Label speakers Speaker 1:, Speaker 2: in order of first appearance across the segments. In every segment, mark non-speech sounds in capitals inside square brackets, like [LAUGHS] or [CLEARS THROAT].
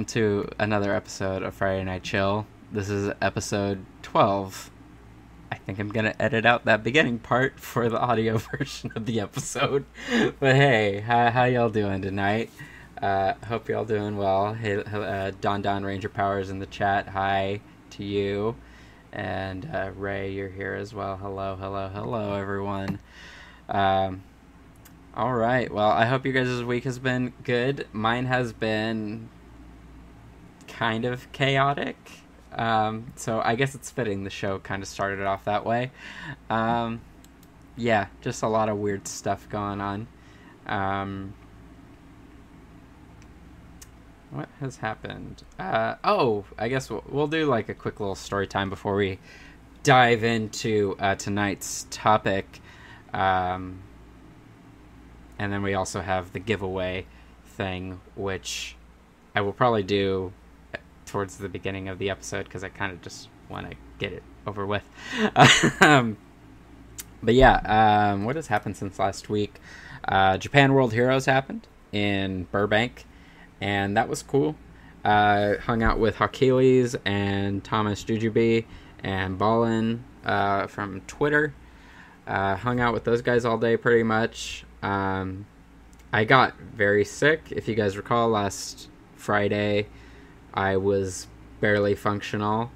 Speaker 1: welcome to another episode of Friday Night Chill. This is episode 12. I think I'm going to edit out that beginning part for the audio [LAUGHS] version of the episode. but hey, how, how y'all doing tonight? Uh, hope y'all doing well. Hey, uh, Don Don Ranger Powers in the chat. Hi to you. And uh, Ray, you're here as well. Hello, hello, hello, everyone. Um, all right. Well, I hope you guys' week has been good. Mine has been kind of chaotic. Um, so I guess it's fitting the show kind of started off that way. Um, yeah, just a lot of weird stuff going on. Um, what has happened? Uh, oh, I guess we'll, we'll, do like a quick little story time before we dive into uh, tonight's topic. Um, and then we also have the giveaway thing, which I will probably do towards the beginning of the episode because I kind of just want to get it over with. [LAUGHS] um, but yeah, um, what has happened since last week? Uh, Japan World Heroes happened in Burbank, and that was cool. Uh, hung out with Hakiles and Thomas Jujubee and Ballin uh, from Twitter. Uh, hung out with those guys all day pretty much. Um, I got very sick. If you guys recall, last Friday, I was barely functional.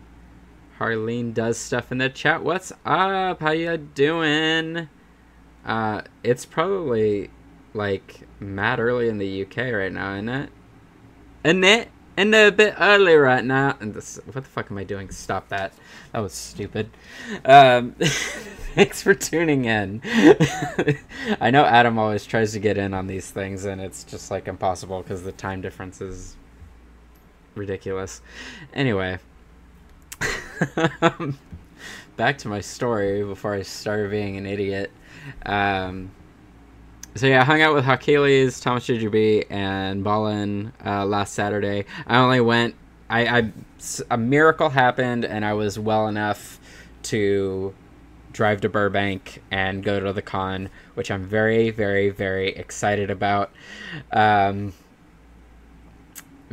Speaker 1: Harleen does stuff in the chat. What's up? How you doing? Uh, it's probably like mad early in the UK right now, isn't it? Isn't it? And a bit early right now. And this, what the fuck am I doing? Stop that. That was stupid. Um, [LAUGHS] thanks for tuning in. [LAUGHS] I know Adam always tries to get in on these things, and it's just like impossible because the time difference is ridiculous. Anyway, [LAUGHS] back to my story before I started being an idiot. Um, so yeah, I hung out with Hakiles, Thomas Jujubee, and Ballin uh, last Saturday. I only went. I, I a miracle happened, and I was well enough to drive to Burbank and go to the con, which I'm very, very, very excited about. Um,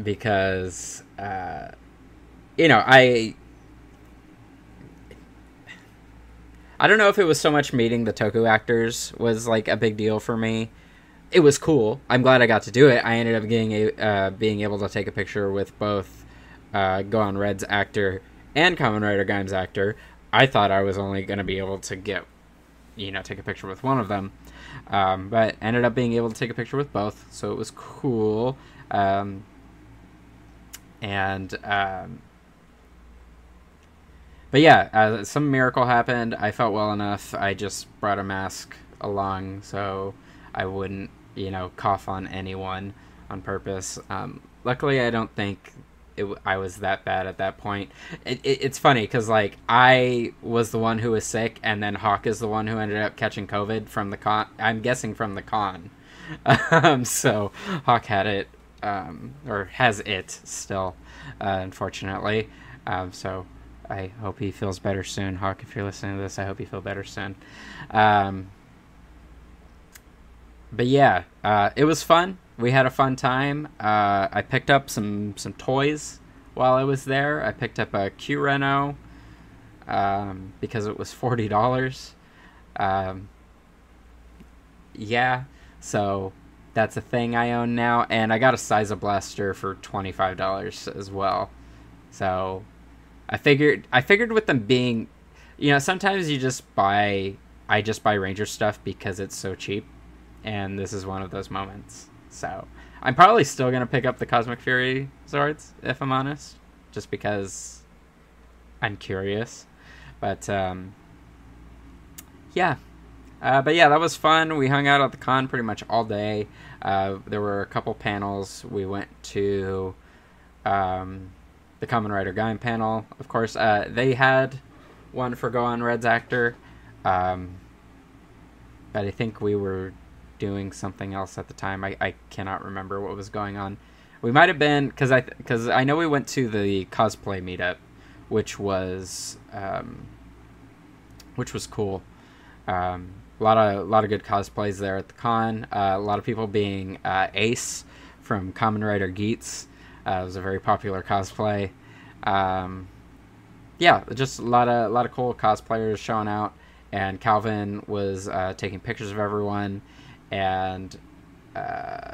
Speaker 1: because uh, you know I I don't know if it was so much meeting the Toku actors was like a big deal for me. It was cool. I'm glad I got to do it. I ended up getting a, uh, being able to take a picture with both uh, Go on Red's actor and Kamen Rider Gaim's actor. I thought I was only going to be able to get, you know, take a picture with one of them, um, but ended up being able to take a picture with both. So it was cool. Um, and um, but yeah, uh, some miracle happened. I felt well enough. I just brought a mask along so I wouldn't, you know, cough on anyone on purpose. Um, luckily, I don't think it, I was that bad at that point. It, it, it's funny because like I was the one who was sick, and then Hawk is the one who ended up catching COVID from the con. I'm guessing from the con. [LAUGHS] um, so Hawk had it um, or has it still, uh, unfortunately. Um, so I hope he feels better soon. Hawk, if you're listening to this, I hope you feel better soon. Um, but yeah, uh, it was fun. We had a fun time. Uh, I picked up some some toys while I was there. I picked up a Q Reno um, because it was forty dollars. Um, yeah, so that's a thing I own now, and I got a Size of Blaster for twenty five dollars as well. So I figured I figured with them being, you know, sometimes you just buy I just buy Ranger stuff because it's so cheap, and this is one of those moments. So I'm probably still gonna pick up the Cosmic Fury Zords if I'm honest, just because I'm curious. But um, yeah, uh, but yeah, that was fun. We hung out at the con pretty much all day. Uh, there were a couple panels. We went to um, the Kamen Rider Gaim panel. Of course, uh, they had one for Go on Red's actor, um, but I think we were doing something else at the time. I, I cannot remember what was going on. We might have been because I because I know we went to the cosplay meetup, which was um, which was cool. Um, a lot of a lot of good cosplays there at the con. Uh, a lot of people being uh, Ace from Kamen Rider Geats. Uh, it was a very popular cosplay. Um, yeah, just a lot of a lot of cool cosplayers showing out, and Calvin was uh, taking pictures of everyone, and uh,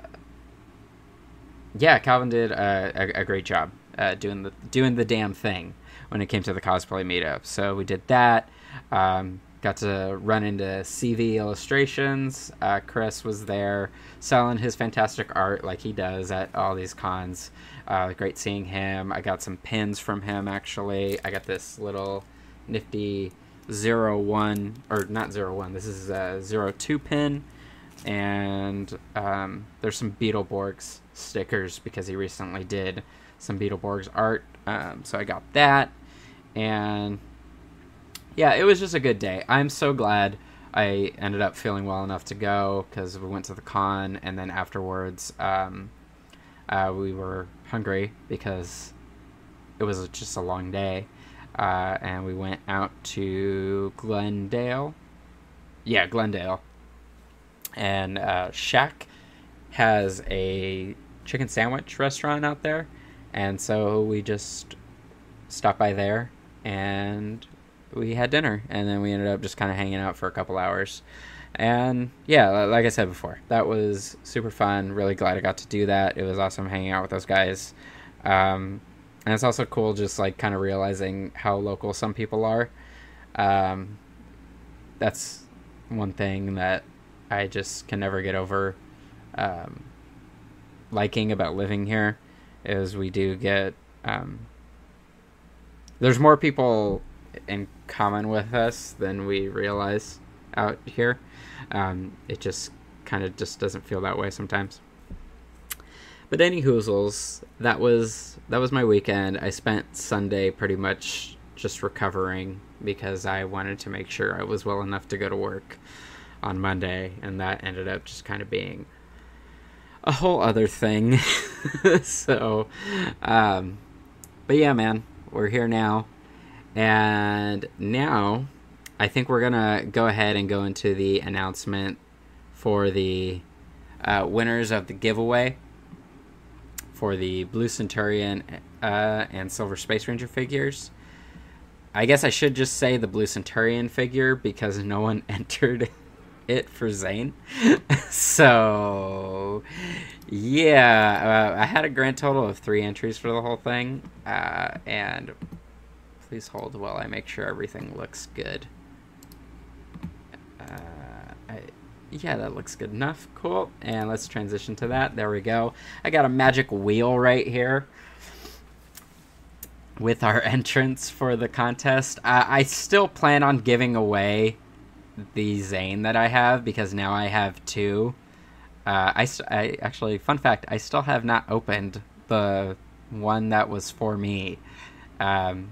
Speaker 1: yeah, Calvin did a, a, a great job uh, doing the doing the damn thing when it came to the cosplay meetup. So we did that. Um, got to run into CV Illustrations. Uh, Chris was there selling his fantastic art like he does at all these cons. Uh, great seeing him. I got some pins from him actually. I got this little nifty zero one or not zero one. This is a zero two pin, and um, there's some Beetleborgs stickers because he recently did some Beetleborgs art. Um, so I got that, and yeah, it was just a good day. I'm so glad I ended up feeling well enough to go because we went to the con, and then afterwards, um, uh, we were hungry because it was just a long day, uh, and we went out to Glendale. Yeah, Glendale, and uh, Shaq has a chicken sandwich restaurant out there, and so we just stopped by there and we had dinner, and then we ended up just kind of hanging out for a couple hours. And yeah, like I said before, that was super fun. Really glad I got to do that. It was awesome hanging out with those guys. Um, and it's also cool just like kind of realizing how local some people are. Um, that's one thing that I just can never get over um, liking about living here is we do get um, there's more people in common with us than we realize out here. Um, it just kind of just doesn't feel that way sometimes. But any hoozles, that was that was my weekend. I spent Sunday pretty much just recovering because I wanted to make sure I was well enough to go to work on Monday, and that ended up just kind of being a whole other thing. [LAUGHS] so, um, but yeah, man, we're here now. And now I think we're going to go ahead and go into the announcement for the uh, winners of the giveaway for the Blue Centurion uh, and Silver Space Ranger figures. I guess I should just say the Blue Centurion figure because no one [LAUGHS] entered it for Zhane. [LAUGHS] so, yeah, uh, I had a grand total of three entries for the whole thing, uh, and Please hold while I make sure everything looks good. Uh, I, yeah, that looks good enough. Cool. And let's transition to that. There we go. I got a magic wheel right here with our [LAUGHS] entrance for the contest. I still plan on giving away the Zhane that I have because now I have two. Uh, I, I actually, fun fact, I still have not opened the one that was for me. Um,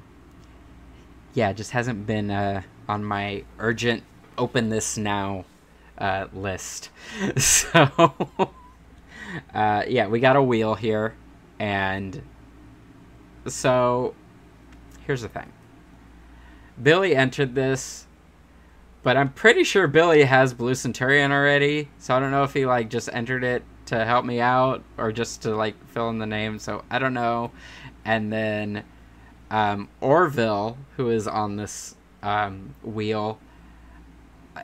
Speaker 1: yeah, just hasn't been uh, on my urgent open this now uh, list. [LAUGHS] So, [LAUGHS] uh, yeah, we got a wheel here, and so here's the thing. Billy entered this, but I'm pretty sure Billy has Blue Centurion already. So I don't know if he like just entered it to help me out or just to like fill in the name. So I don't know. And then um, Orville, who is on this um, wheel,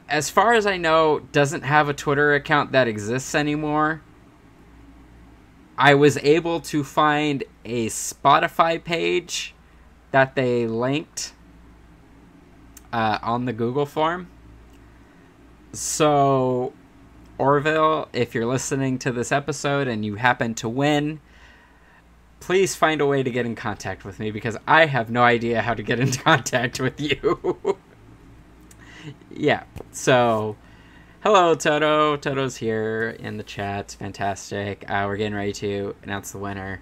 Speaker 1: as far as I know, doesn't have a Twitter account that exists anymore. I was able to find a Spotify page that they linked uh, on the Google form. So, Orville, if you're listening to this episode and you happen to win, please find a way to get in contact with me because I have no idea how to get in [LAUGHS] contact with you. [LAUGHS] yeah, so hello, Toto. Toto's here in the chat. Fantastic. Uh, we're getting ready to announce the winner.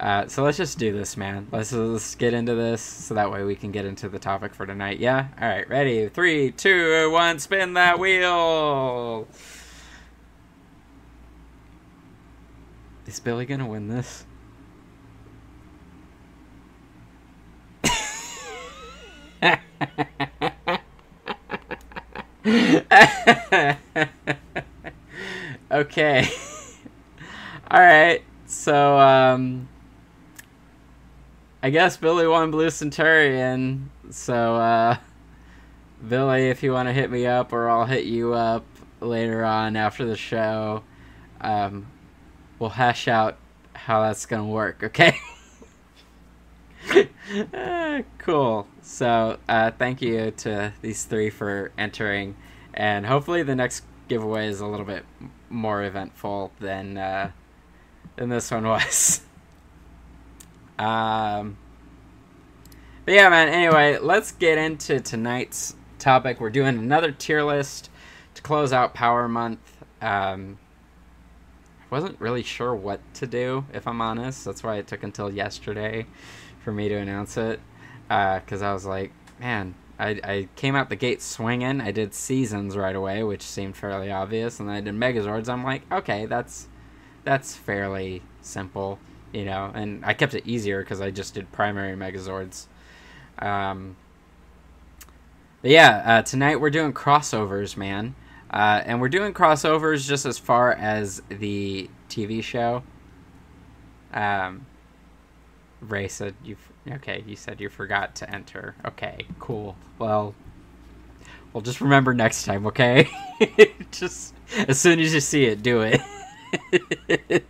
Speaker 1: Uh, so let's just do this, man. Let's, let's get into this so that way we can get into the topic for tonight. Yeah? All right, ready? Three, two, one, spin that wheel. Is Billy gonna win this? [LAUGHS] okay. All right. So um I guess Billy won Blue Centurion. So, uh, Billy, if you want to hit me up, or I'll hit you up later on after the show, um, we'll hash out how that's gonna work. Okay. [LAUGHS] [LAUGHS] cool. So, uh, thank you to these three for entering, and hopefully the next giveaway is a little bit more eventful than uh, than this one was. [LAUGHS] um, but yeah, man. Anyway, let's get into tonight's topic. We're doing another tier list to close out Power Month. Um, I wasn't really sure what to do, if I'm honest. That's why it took until yesterday for me to announce it. Because uh, I was like, man, I, I came out the gate swinging. I did seasons right away, which seemed fairly obvious, and then I did Megazords. I'm like, okay, that's that's fairly simple, you know. And I kept it easier because I just did primary Megazords. Um, but yeah, uh, tonight we're doing crossovers, man. Uh, and we're doing crossovers just as far as the TV show. Um, Ray said "You've okay. You said you forgot to enter. Okay, cool. Well, we'll just remember next time. Okay, [LAUGHS] just as soon as you see it, do it.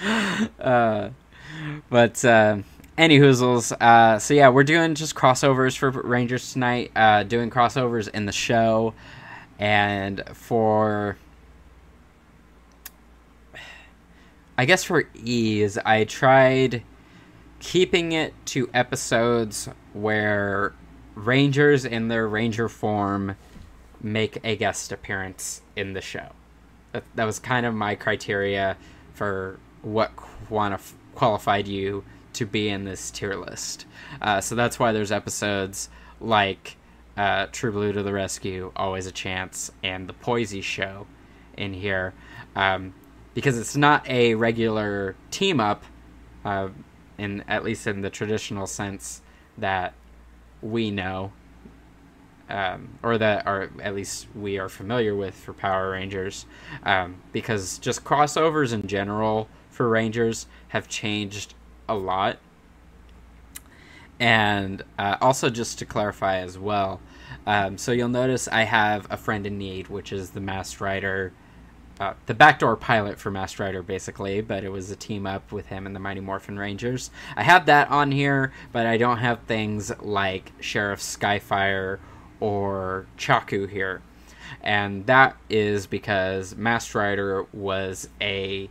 Speaker 1: [LAUGHS] uh, but uh, any hoozles. Uh, so yeah, we're doing just crossovers for Rangers tonight. Uh, doing crossovers in the show, and for I guess for ease, I tried keeping it to episodes where Rangers in their Ranger form make a guest appearance in the show. That, that was kind of my criteria for what quantif- qualified you to be in this tier list. Uh, so that's why there's episodes like uh, True Blue to the Rescue, Always a Chance, and The Poisy Show in here. Um, because it's not a regular team up, uh, in at least in the traditional sense that we know, um, or that are at least we are familiar with for Power Rangers, um, because just crossovers in general for Rangers have changed a lot. And uh, also, just to clarify as well, um, so you'll notice I have a friend in need, which is the Masked Rider uh, the backdoor pilot for Masked Rider, basically, but it was a team up with him and the Mighty Morphin Rangers. I have that on here, but I don't have things like Sheriff Skyfire or Chaku here. And that is because Masked Rider was a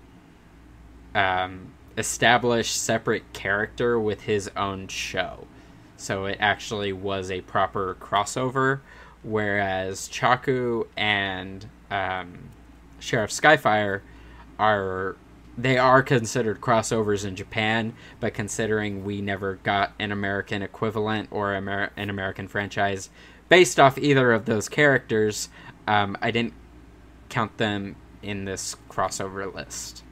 Speaker 1: um, established separate character with his own show. So it actually was a proper crossover, whereas Chaku and um, Sheriff Skyfire are they are considered crossovers in Japan, but considering we never got an American equivalent or Amer- an American franchise based off either of those characters, um, I didn't count them in this crossover list.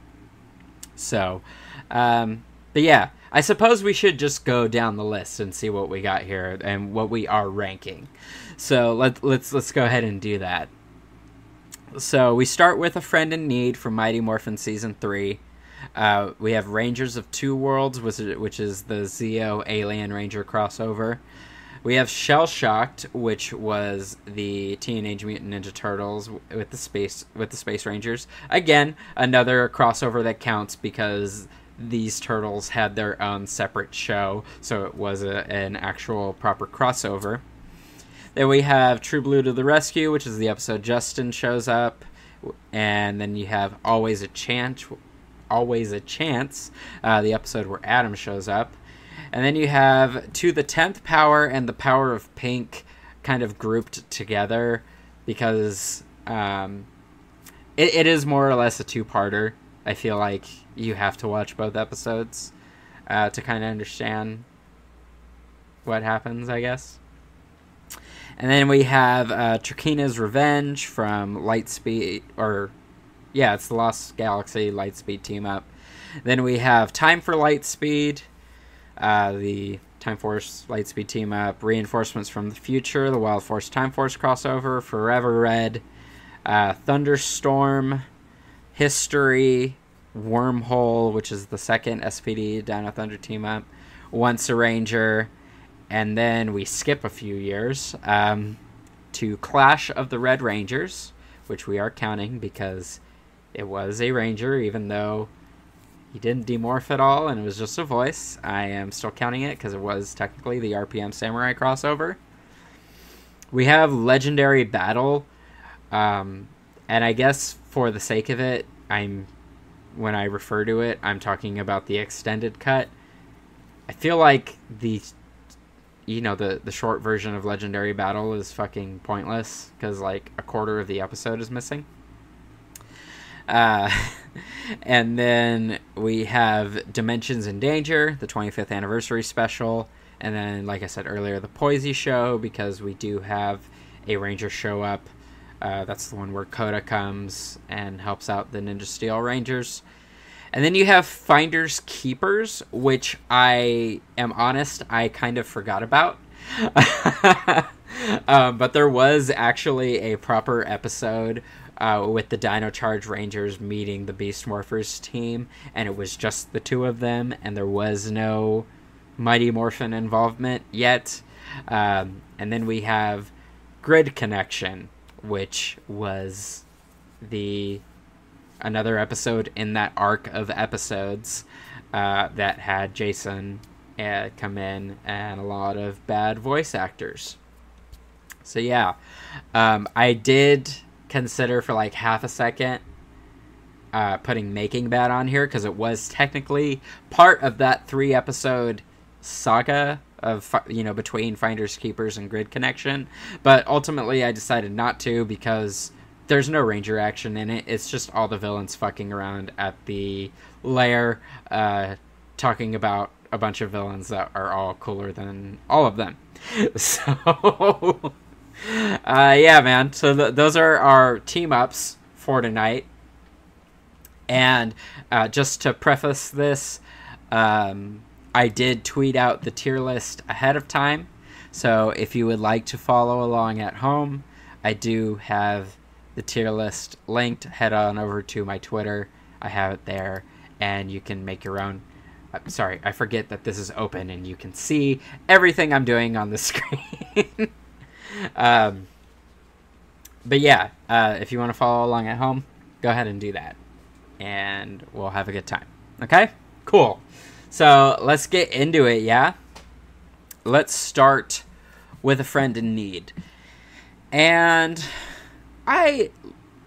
Speaker 1: So, um, but yeah, I suppose we should just go down the list and see what we got here and what we are ranking. So let, let's let's go ahead and do that. So we start with a friend in need from Mighty Morphin season three. Uh, we have Rangers of Two Worlds, which is, the Zeo Alien Ranger crossover. We have Shell Shocked, which was the Teenage Mutant Ninja Turtles with the space with the Space Rangers. Again, another crossover that counts because these turtles had their own separate show, so it was a, an actual proper crossover. Then we have True Blue to the Rescue, which is the episode Justin shows up, and then you have Always a Chance, Always a Chance, uh, the episode where Adam shows up, and then you have To the Tenth Power and the Power of Pink, kind of grouped together because um, it, it is more or less a two-parter. I feel like you have to watch both episodes uh, to kind of understand what happens. I guess. And then we have uh, Trakeena's Revenge from Lightspeed, or yeah, it's the Lost Galaxy Lightspeed team up. Then we have Time for Lightspeed, uh, the Time Force Lightspeed team up. Reinforcements from the Future, the Wild Force Time Force crossover. Forever Red, uh, Thunderstorm, History, Wormhole, which is the second SPD Dino Thunder team up. once a ranger, and then we skip a few years um, to Clash of the Red Rangers, which we are counting because it was a ranger, even though he didn't demorph at all and it was just a voice. I am still counting it because it was technically the RPM Samurai crossover. We have Legendary Battle, um, and I guess for the sake of it, I'm when I refer to it, I'm talking about the extended cut. I feel like the you know the the short version of Legendary Battle is fucking pointless because like a quarter of the episode is missing. Uh, [LAUGHS] and then we have Dimensions in Danger, the 25th anniversary special, and then like I said earlier, the Poisy show because we do have a ranger show up. Uh, that's the one where Koda comes and helps out the Ninja Steel Rangers. And then you have Finders Keepers, which I am honest, I kind of forgot about. [LAUGHS] um, but there was actually a proper episode uh, with the Dino Charge Rangers meeting the Beast Morphers team, and it was just the two of them, and there was no Mighty Morphin involvement yet. Um, and then we have Grid Connection, which was the another episode in that arc of episodes uh, that had Jason uh, come in and a lot of bad voice actors. So yeah, um, I did consider for like half a second uh, putting Making Bad on here because it was technically part of that three episode saga of you know between Finders Keepers and Grid Connection, but ultimately I decided not to because there's no ranger action in it. It's just all the villains fucking around at the lair, uh, talking about a bunch of villains that are all cooler than all of them. [LAUGHS] So, uh, yeah, man. So th- those are our team ups for tonight. And uh, just to preface this, um, I did tweet out the tier list ahead of time. So if you would like to follow along at home, I do have the tier list linked. Head on over to my Twitter. I have it there, and you can make your own. Uh, sorry, I forget that this is open and you can see everything I'm doing on the [LAUGHS] screen. um, but yeah, uh, if you want to follow along at home, go ahead and do that, and we'll have a good time. Okay, cool. So let's get into it. Yeah, let's start with a friend in need, and I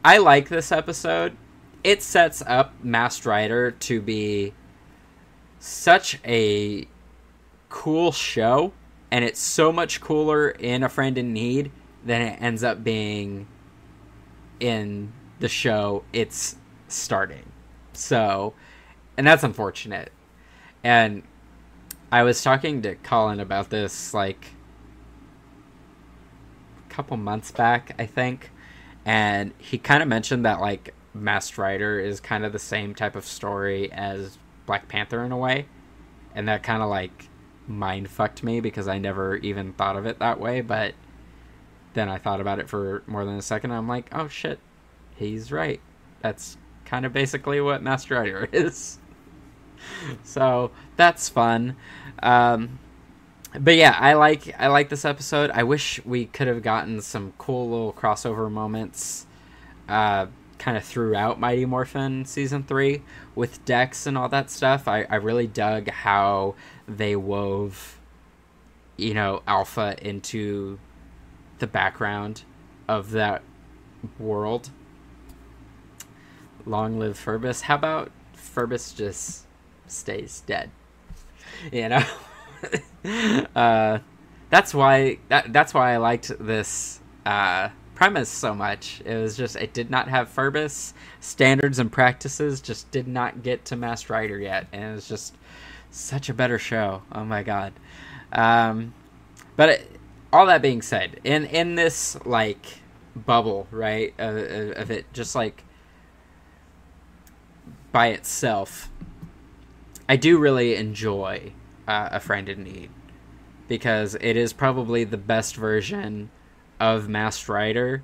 Speaker 1: I like this episode. It sets up Masked Rider to be such a cool show, and it's so much cooler in A Friend in Need than it ends up being in the show it's starting. So, and that's unfortunate. And I was talking to Colin about this like a couple months back, I think and he kind of mentioned that like Masked Rider is kind of the same type of story as Black Panther in a way, and that kind of like mind fucked me because I never even thought of it that way. But then I thought about it for more than a second. I'm like, oh shit, he's right. That's kind of basically what Masked Rider [LAUGHS] is. so that's fun. Um, but yeah, I like I like this episode. I wish we could have gotten some cool little crossover moments, uh, kind of throughout Mighty Morphin season three with Dex and all that stuff. I I really dug how they wove, you know, Alpha into the background of that world. Long live Ferbus. How about Ferbus just stays dead? [LAUGHS] You know. [LAUGHS] uh, that's why that that's why I liked this uh, premise so much. It was just it did not have Ferbus standards and practices. Just did not get to Masked Rider yet, and it was just such a better show. Oh my god! Um, but it, all that being said, in in this like bubble, right, of, of it just like by itself, I do really enjoy uh, a friend in need because it is probably the best version of Masked Rider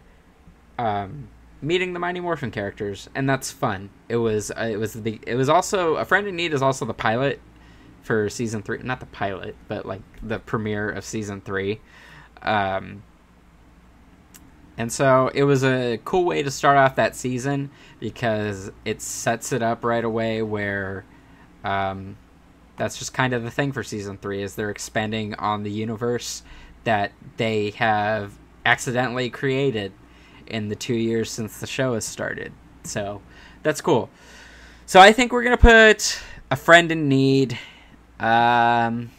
Speaker 1: um, meeting the Mighty Morphin characters, and that's fun. It was uh, it was the it was also a friend in need is also the pilot for season three. Not the pilot, but like the premiere of season three. Um, and so it was a cool way to start off that season because it sets it up right away where um, that's just kind of the thing for season three is they're expanding on the universe that they have accidentally created in the two years since the show has started. So that's cool. So I think we're gonna put a friend in need. Um,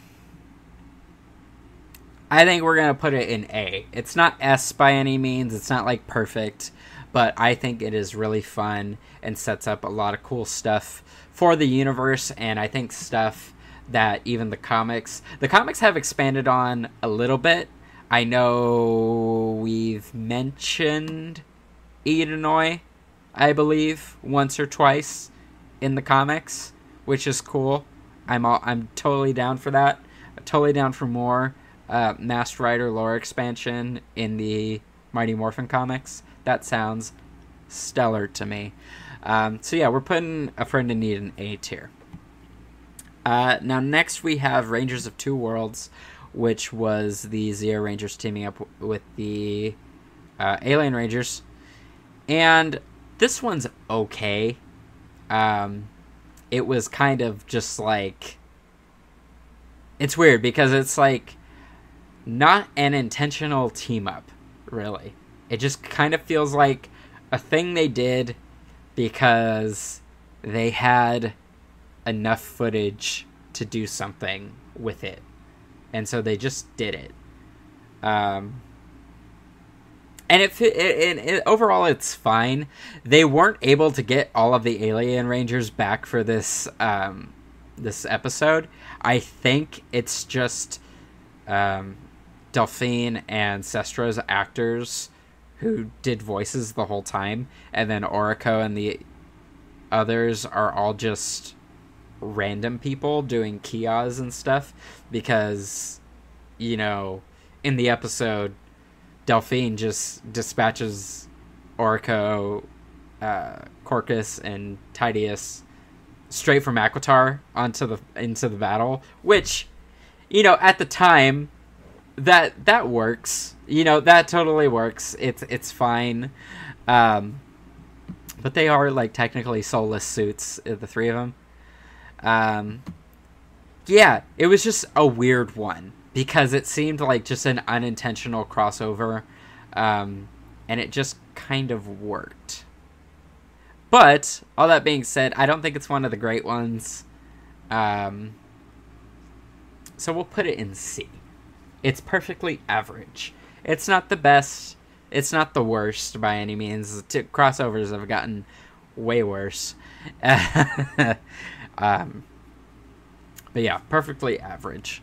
Speaker 1: I think we're gonna put it in A. It's not S by any means. It's not like perfect, but I think it is really fun and sets up a lot of cool stuff for the universe. And I think stuff that even the comics, the comics have expanded on a little bit. I know we've mentioned Edenoi, I believe, once or twice in the comics, which is cool. I'm all, I'm totally down for that. totally down for more uh, Masked Rider lore expansion in the Mighty Morphin comics. That sounds stellar to me. Um, so yeah, we're putting a friend in need in A tier. Uh, now next we have Rangers of Two Worlds, which was the Zeo Rangers teaming up with the uh, Alien Rangers, and this one's okay. Um, it was kind of just like it's weird because it's like not an intentional team up, really. It just kind of feels like a thing they did because they had enough footage to do something with it. And so they just did it. Um, and it, it, it, it, overall it's fine. They weren't able to get all of the alien rangers back for this um, this episode. I think it's just um, Delphine and Cestro's actors who did voices the whole time, and then Aurico and the others are all just random people doing kias and stuff because you know in the episode Delphine just dispatches orco uh, Corcus, and Tideus straight from Aquitar onto the into the battle, which, you know, at the time, that that works. You know, that totally works. It's it's fine. Um, but they are like technically soulless suits, uh, the three of them. Um, yeah, it was just a weird one because it seemed like just an unintentional crossover, um, and it just kind of worked. But all that being said, I don't think it's one of the great ones. Um, so we'll put it in C. It's perfectly average. It's not the best. It's not the worst by any means. T- crossovers have gotten way worse. [LAUGHS] um, but yeah, perfectly average.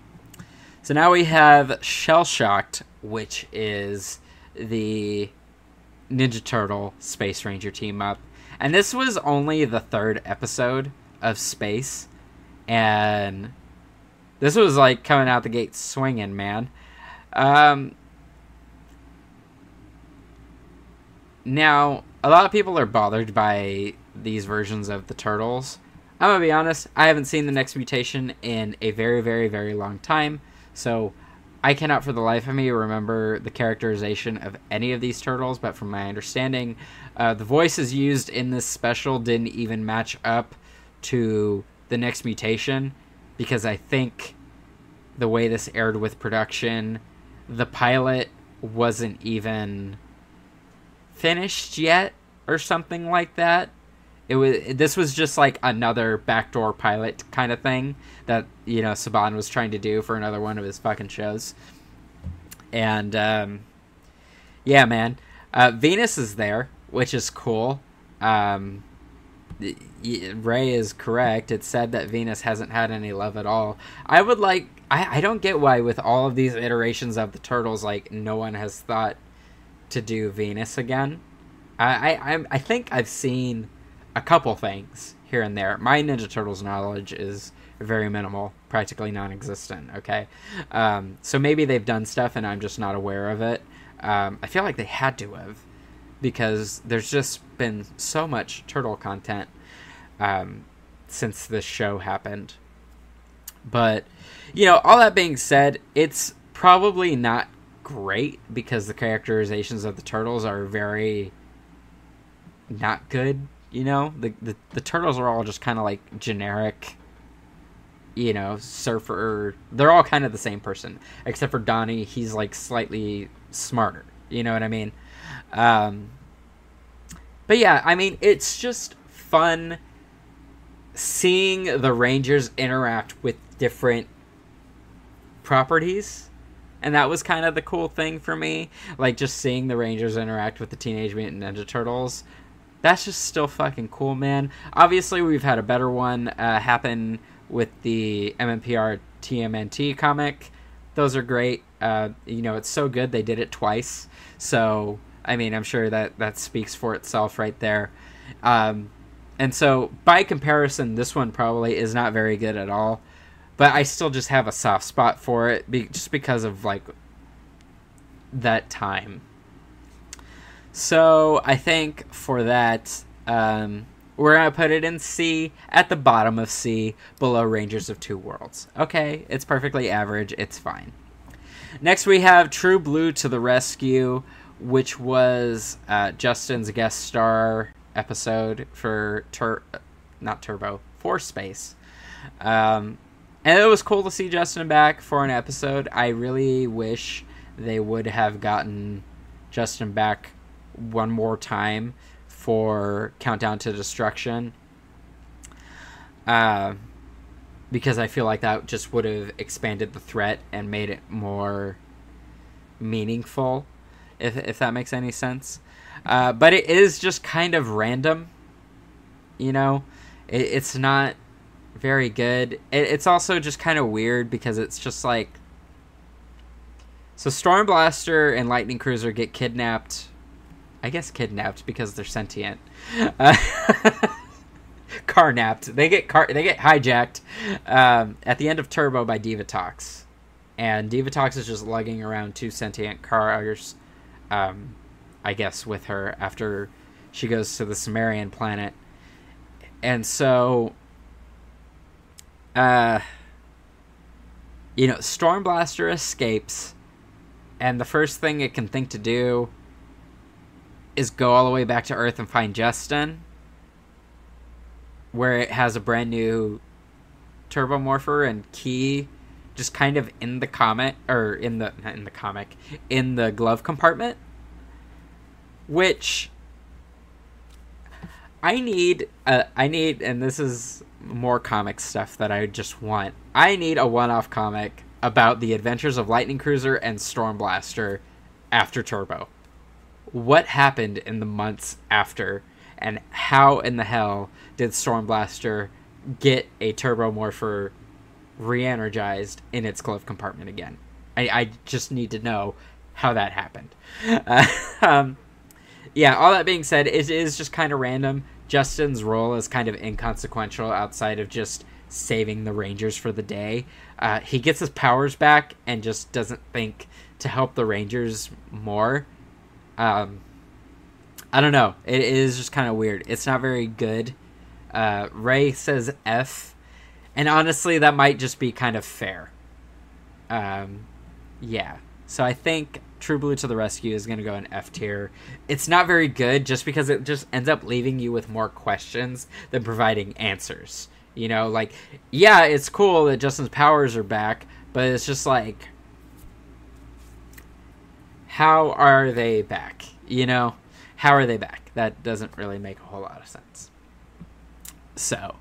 Speaker 1: So now we have Shell Shocked, which is the Ninja Turtle Space Ranger team up. And this was only the third episode of Space. And this was like coming out the gate swinging, man. Um, now, a lot of people are bothered by these versions of the Turtles. I'm gonna be honest, I haven't seen the next mutation in a very, very, very long time. So I cannot for the life of me remember the characterization of any of these turtles, but from my understanding, uh, the voices used in this special didn't even match up to the next mutation because I think the way this aired with production, the pilot wasn't even finished yet or something like that it was this was just like another backdoor pilot kind of thing that you know Saban was trying to do for another one of his fucking shows. And um, yeah, man, uh, Venus is there, which is cool. Um, Ray is correct. It's said that Venus hasn't had any love at all. I would like. I, I don't get why with all of these iterations of the turtles, like no one has thought to do Venus again. I I I think I've seen a couple things here and there. My Ninja Turtles knowledge is very minimal, practically non-existent. Okay, um, so maybe they've done stuff and I'm just not aware of it. Um, I feel like they had to have because there's just been so much turtle content um, since this show happened. But you know, all that being said, it's probably not great because the characterizations of the turtles are very not good. You know, the the, the turtles are all just kind of like generic. You know, surfer. They're all kind of the same person, except for Donnie. He's like slightly smarter. You know what I mean? Um, but yeah, I mean, it's just fun seeing the Rangers interact with different properties. And that was kind of the cool thing for me. Like, just seeing the Rangers interact with the Teenage Mutant Ninja Turtles. That's just still fucking cool, man. Obviously, we've had a better one uh, happen with the MMPR TMNT comic. Those are great. Uh, you know, it's so good they did it twice. So, I mean, I'm sure that that speaks for itself right there. Um, and so, by comparison, this one probably is not very good at all. But I still just have a soft spot for it, be- just because of like that time. So I think for that, um, we're gonna put it in C at the bottom of C, below Rangers of Two Worlds. Okay, it's perfectly average. It's fine. Next, we have True Blue to the Rescue, which was uh, Justin's guest star episode for Tur, not Turbo, for Space. Um, and it was cool to see Justin back for an episode. I really wish they would have gotten Justin back one more time for Countdown to Destruction. Uh, because I feel like that just would have expanded the threat and made it more meaningful, if, if that makes any sense. Uh, but it is just kind of random. You know, it, it's not very good. It, it's also just kind of weird because it's just like. So Stormblaster and Lightning Cruiser get kidnapped. I guess kidnapped because they're sentient. [LAUGHS] Uh, car napped. They get car. They get hijacked um, at the end of Turbo by Divatox, and Divatox is just lugging around two sentient cars. Um, I guess, with her after she goes to the Sumerian planet. And so, uh, you know, Stormblaster escapes, and the first thing it can think to do is go all the way back to Earth and find Justin, where it has a brand new Turbomorpher and Key just kind of in the comic or in the in the comic in the glove compartment which I need uh, I need and this is more comic stuff that I just want. I need a one-off comic about the adventures of Lightning Cruiser and Stormblaster after Turbo. What happened in the months after and how in the hell did Stormblaster get a Turbo Morpher re-energized in its glove compartment again? I, I just need to know how that happened. Uh, [LAUGHS] um, yeah, all that being said, it is just kind of random. Justin's role is kind of inconsequential outside of just saving the Rangers for the day. Uh, he gets his powers back and just doesn't think to help the Rangers more. Um, I don't know. It is just kind of weird. It's not very good. Uh, Ray says F, and honestly, that might just be kind of fair. Um, yeah. So I think True Blue to the Rescue is going to go in F tier. It's not very good just because it just ends up leaving you with more questions than providing answers. You know, like, yeah, it's cool that Justin's powers are back, but it's just like, how are they back? You know, how are they back? That doesn't really make a whole lot of sense. So,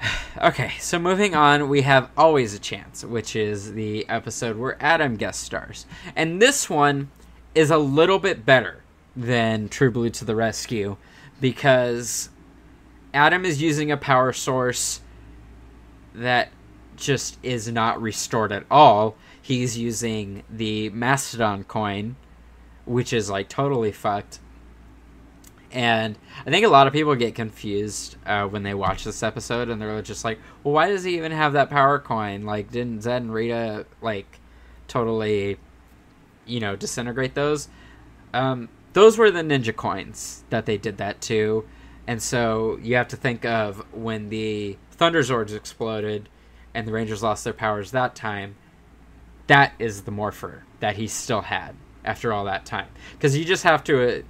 Speaker 1: [SIGHS] Okay, so moving on, we have Always a Chance, which is the episode where Adam guest stars. And this one is a little bit better than True Blue to the Rescue because Adam is using a power source that just is not restored at all. He's using the Mastodon coin, which is like totally fucked and I think a lot of people get confused uh, when they watch this episode, and they're just like, "Well, why does he even have that power coin? Like, didn't Zedd and Rita like totally, you know, disintegrate those?" Um, those were the ninja coins that they did that to, and so you have to think of when the Thunder Zords exploded, and the Rangers lost their powers that time, that is the Morpher that he still had after all that time. Because you just have to.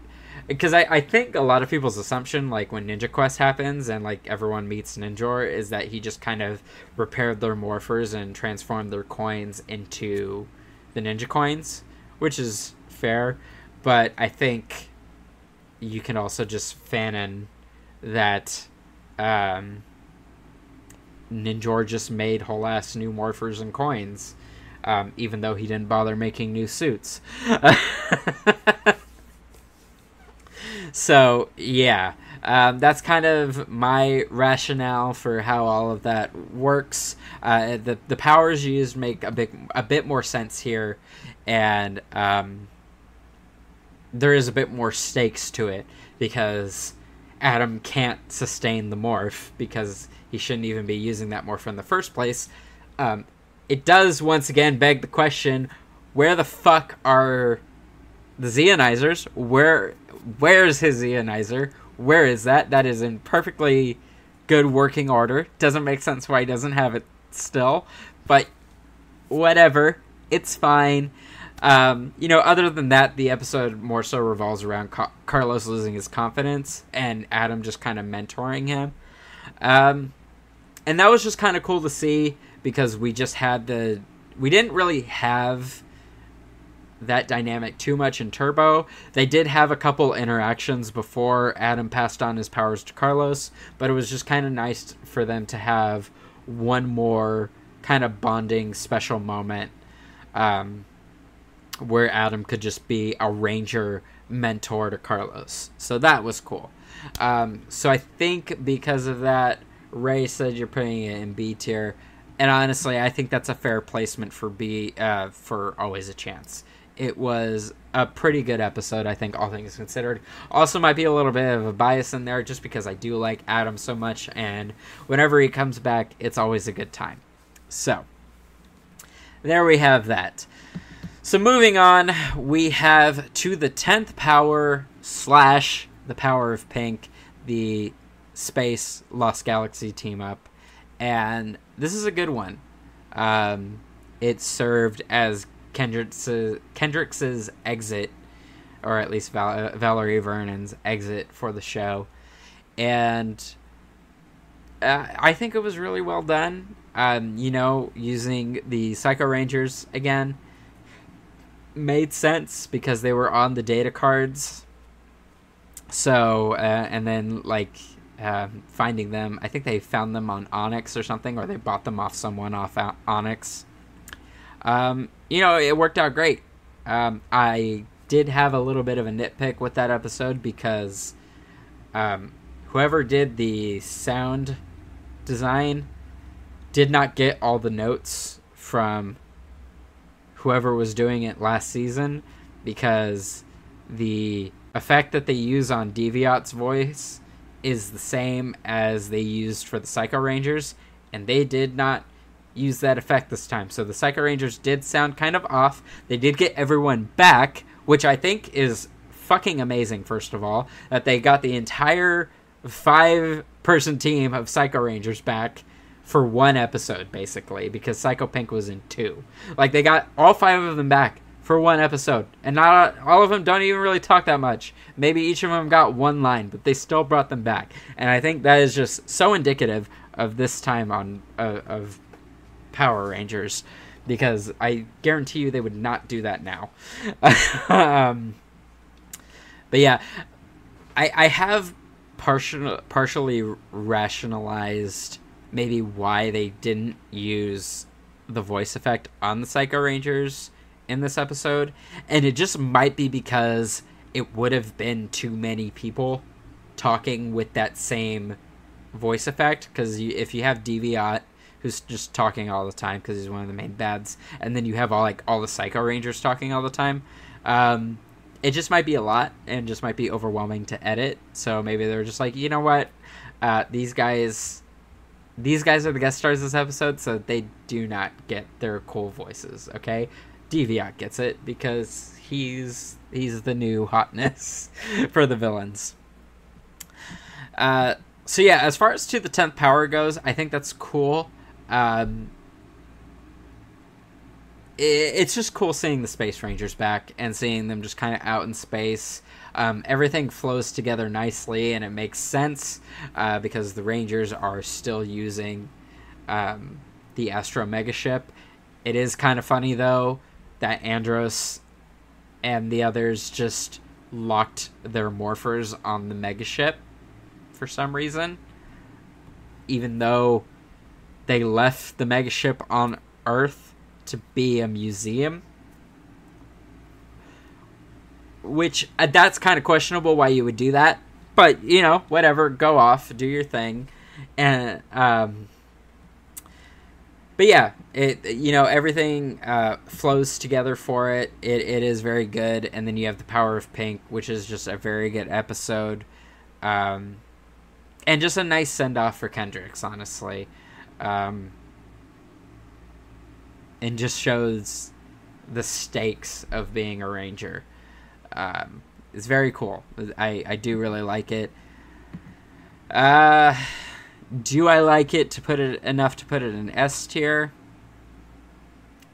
Speaker 1: Because uh, I, I think a lot of people's assumption, like when Ninja Quest happens and like everyone meets Ninjor, is that he just kind of repaired their morphers and transformed their coins into the Ninja coins, which is fair. But I think you can also just fan in that um, Ninjor just made whole ass new morphers and coins, um, even though he didn't bother making new suits. [LAUGHS] so yeah, um, that's kind of my rationale for how all of that works. Uh, the the powers used make a bit a bit more sense here, and um, there is a bit more stakes to it because Adam can't sustain the morph because he shouldn't even be using that morph in the first place. Um, it does once again beg the question: Where the fuck are the Zeonizers? Where where's his Zeonizer? Where is that? That is in perfectly good working order. Doesn't make sense why he doesn't have it still, but whatever. It's fine. Um, you know, other than that, the episode more so revolves around Ca- Carlos losing his confidence and Adam just kind of mentoring him. Um, and that was just kind of cool to see because we just had the. We didn't really have that dynamic too much in Turbo. They did have a couple interactions before Adam passed on his powers to Carlos, but it was just kind of nice for them to have one more kind of bonding special moment. Um, where Adam could just be a ranger mentor to Carlos. So that was cool. Um, so I think because of that, Ray said you're putting it in B tier, and honestly, I think that's a fair placement for B uh, for Always a Chance. It was a pretty good episode, I think, all things considered. Also, might be a little bit of a bias in there just because I do like Adam so much, and whenever he comes back, it's always a good time. So, there we have that. So moving on, we have to the tenth power slash the power of pink, the space Lost Galaxy team up, and this is a good one. Um, it served as Kendrix Kendrix exit, or at least Val- Valerie Vernon's exit for the show, and uh, I think it was really well done. Um, you know, using the Psycho Rangers again made sense because they were on the data cards. So, uh, and then like uh, finding them, I think they found them on Onyx or something, or they bought them off someone off Onyx. Um, you know, it worked out great. Um, I did have a little bit of a nitpick with that episode because um, whoever did the sound design did not get all the notes from whoever was doing it last season because the effect that they use on Deviot's voice is the same as they used for the Psycho Rangers, and they did not use that effect this time. So the Psycho Rangers did sound kind of off. They did get everyone back, which I think is fucking amazing, first of all, that they got the entire five person team of Psycho Rangers back for one episode, basically, because Psycho Pink was in two. Like, they got all five of them back for one episode, and not all of them don't even really talk that much. Maybe each of them got one line, but they still brought them back, and I think that is just so indicative of this time on uh, of Power Rangers, because I guarantee you they would not do that now. [LAUGHS] um, but yeah, I I have partial partially rationalized maybe why they didn't use the voice effect on the Psycho Rangers in this episode, and it just might be because it would have been too many people talking with that same voice effect. Because if you have Deviot, who's just talking all the time because he's one of the main bads, and then you have all like all the Psycho Rangers talking all the time, um, it just might be a lot and just might be overwhelming to edit. So maybe they're just like, you know what, uh, these guys these guys are the guest stars this episode, so they do not get their cool voices. Okay, Deviot gets it because he's he's the new hotness [LAUGHS] for the villains. Uh, so yeah, as far as to the tenth power goes, I think that's cool. Um, it's just cool seeing the Space Rangers back and seeing them just kind of out in space. Um, everything flows together nicely and it makes sense uh, because the Rangers are still using um, the Astro Megaship. It is kind of funny though that Andros and the others just locked their morphers on the Megaship for some reason, even though they left the Megaship on Earth to be a museum. Which uh, that's kind of questionable why you would do that, but you know, whatever, go off, do your thing, and um, but yeah, it you know everything uh, flows together for it. It it is very good, and then you have the power of pink, which is just a very good episode, um, and just a nice send off for Kendrix, honestly. Um, and just shows the stakes of being a ranger. Um, it's very cool. I, I do really like it. Uh, do I like it to put it enough to put it in S tier?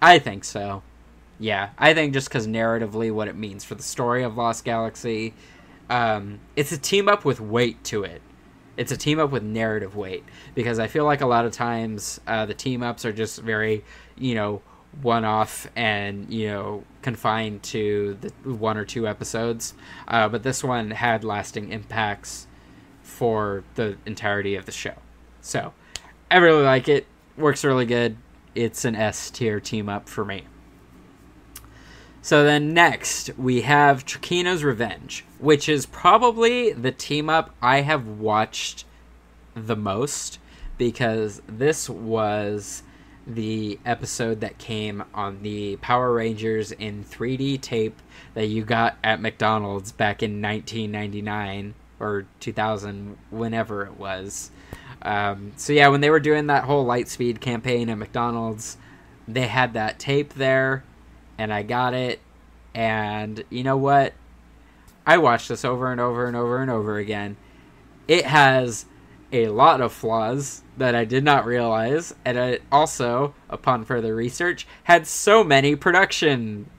Speaker 1: I think so. Yeah, I think just because narratively, what it means for the story of Lost Galaxy, um, it's a team up with weight to it. It's a team up with narrative weight because I feel like a lot of times uh, the team ups are just very you know one off and you know confined to the one or two episodes uh, but this one had lasting impacts for the entirety of the show so i really like it. Works really good. It's an s tier team up for me. So then next we have Trakeena's Revenge, which is probably the team up I have watched the most because this was the episode that came on the Power Rangers in 3D tape that you got at McDonald's back in 1999 or 2000, whenever it was. Um, so yeah, when they were doing that whole Lightspeed campaign at McDonald's, they had that tape there, and I got it. And you know what? I watched this over and over and over and over again. It has a lot of flaws that I did not realize, and it also, upon further research, had so many production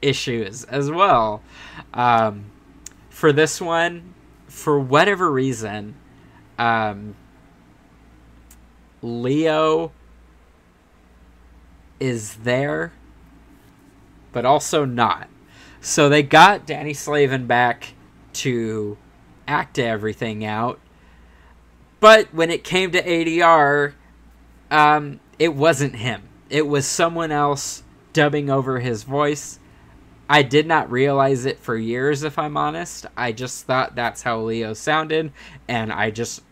Speaker 1: issues as well. Um, for this one, for whatever reason, um, Leo is there, but also not. So they got Danny Slavin back to act everything out but when it came to ADR, um, it wasn't him. It was someone else dubbing over his voice. I did not realize it for years, if I'm honest. I just thought that's how Leo sounded, and I just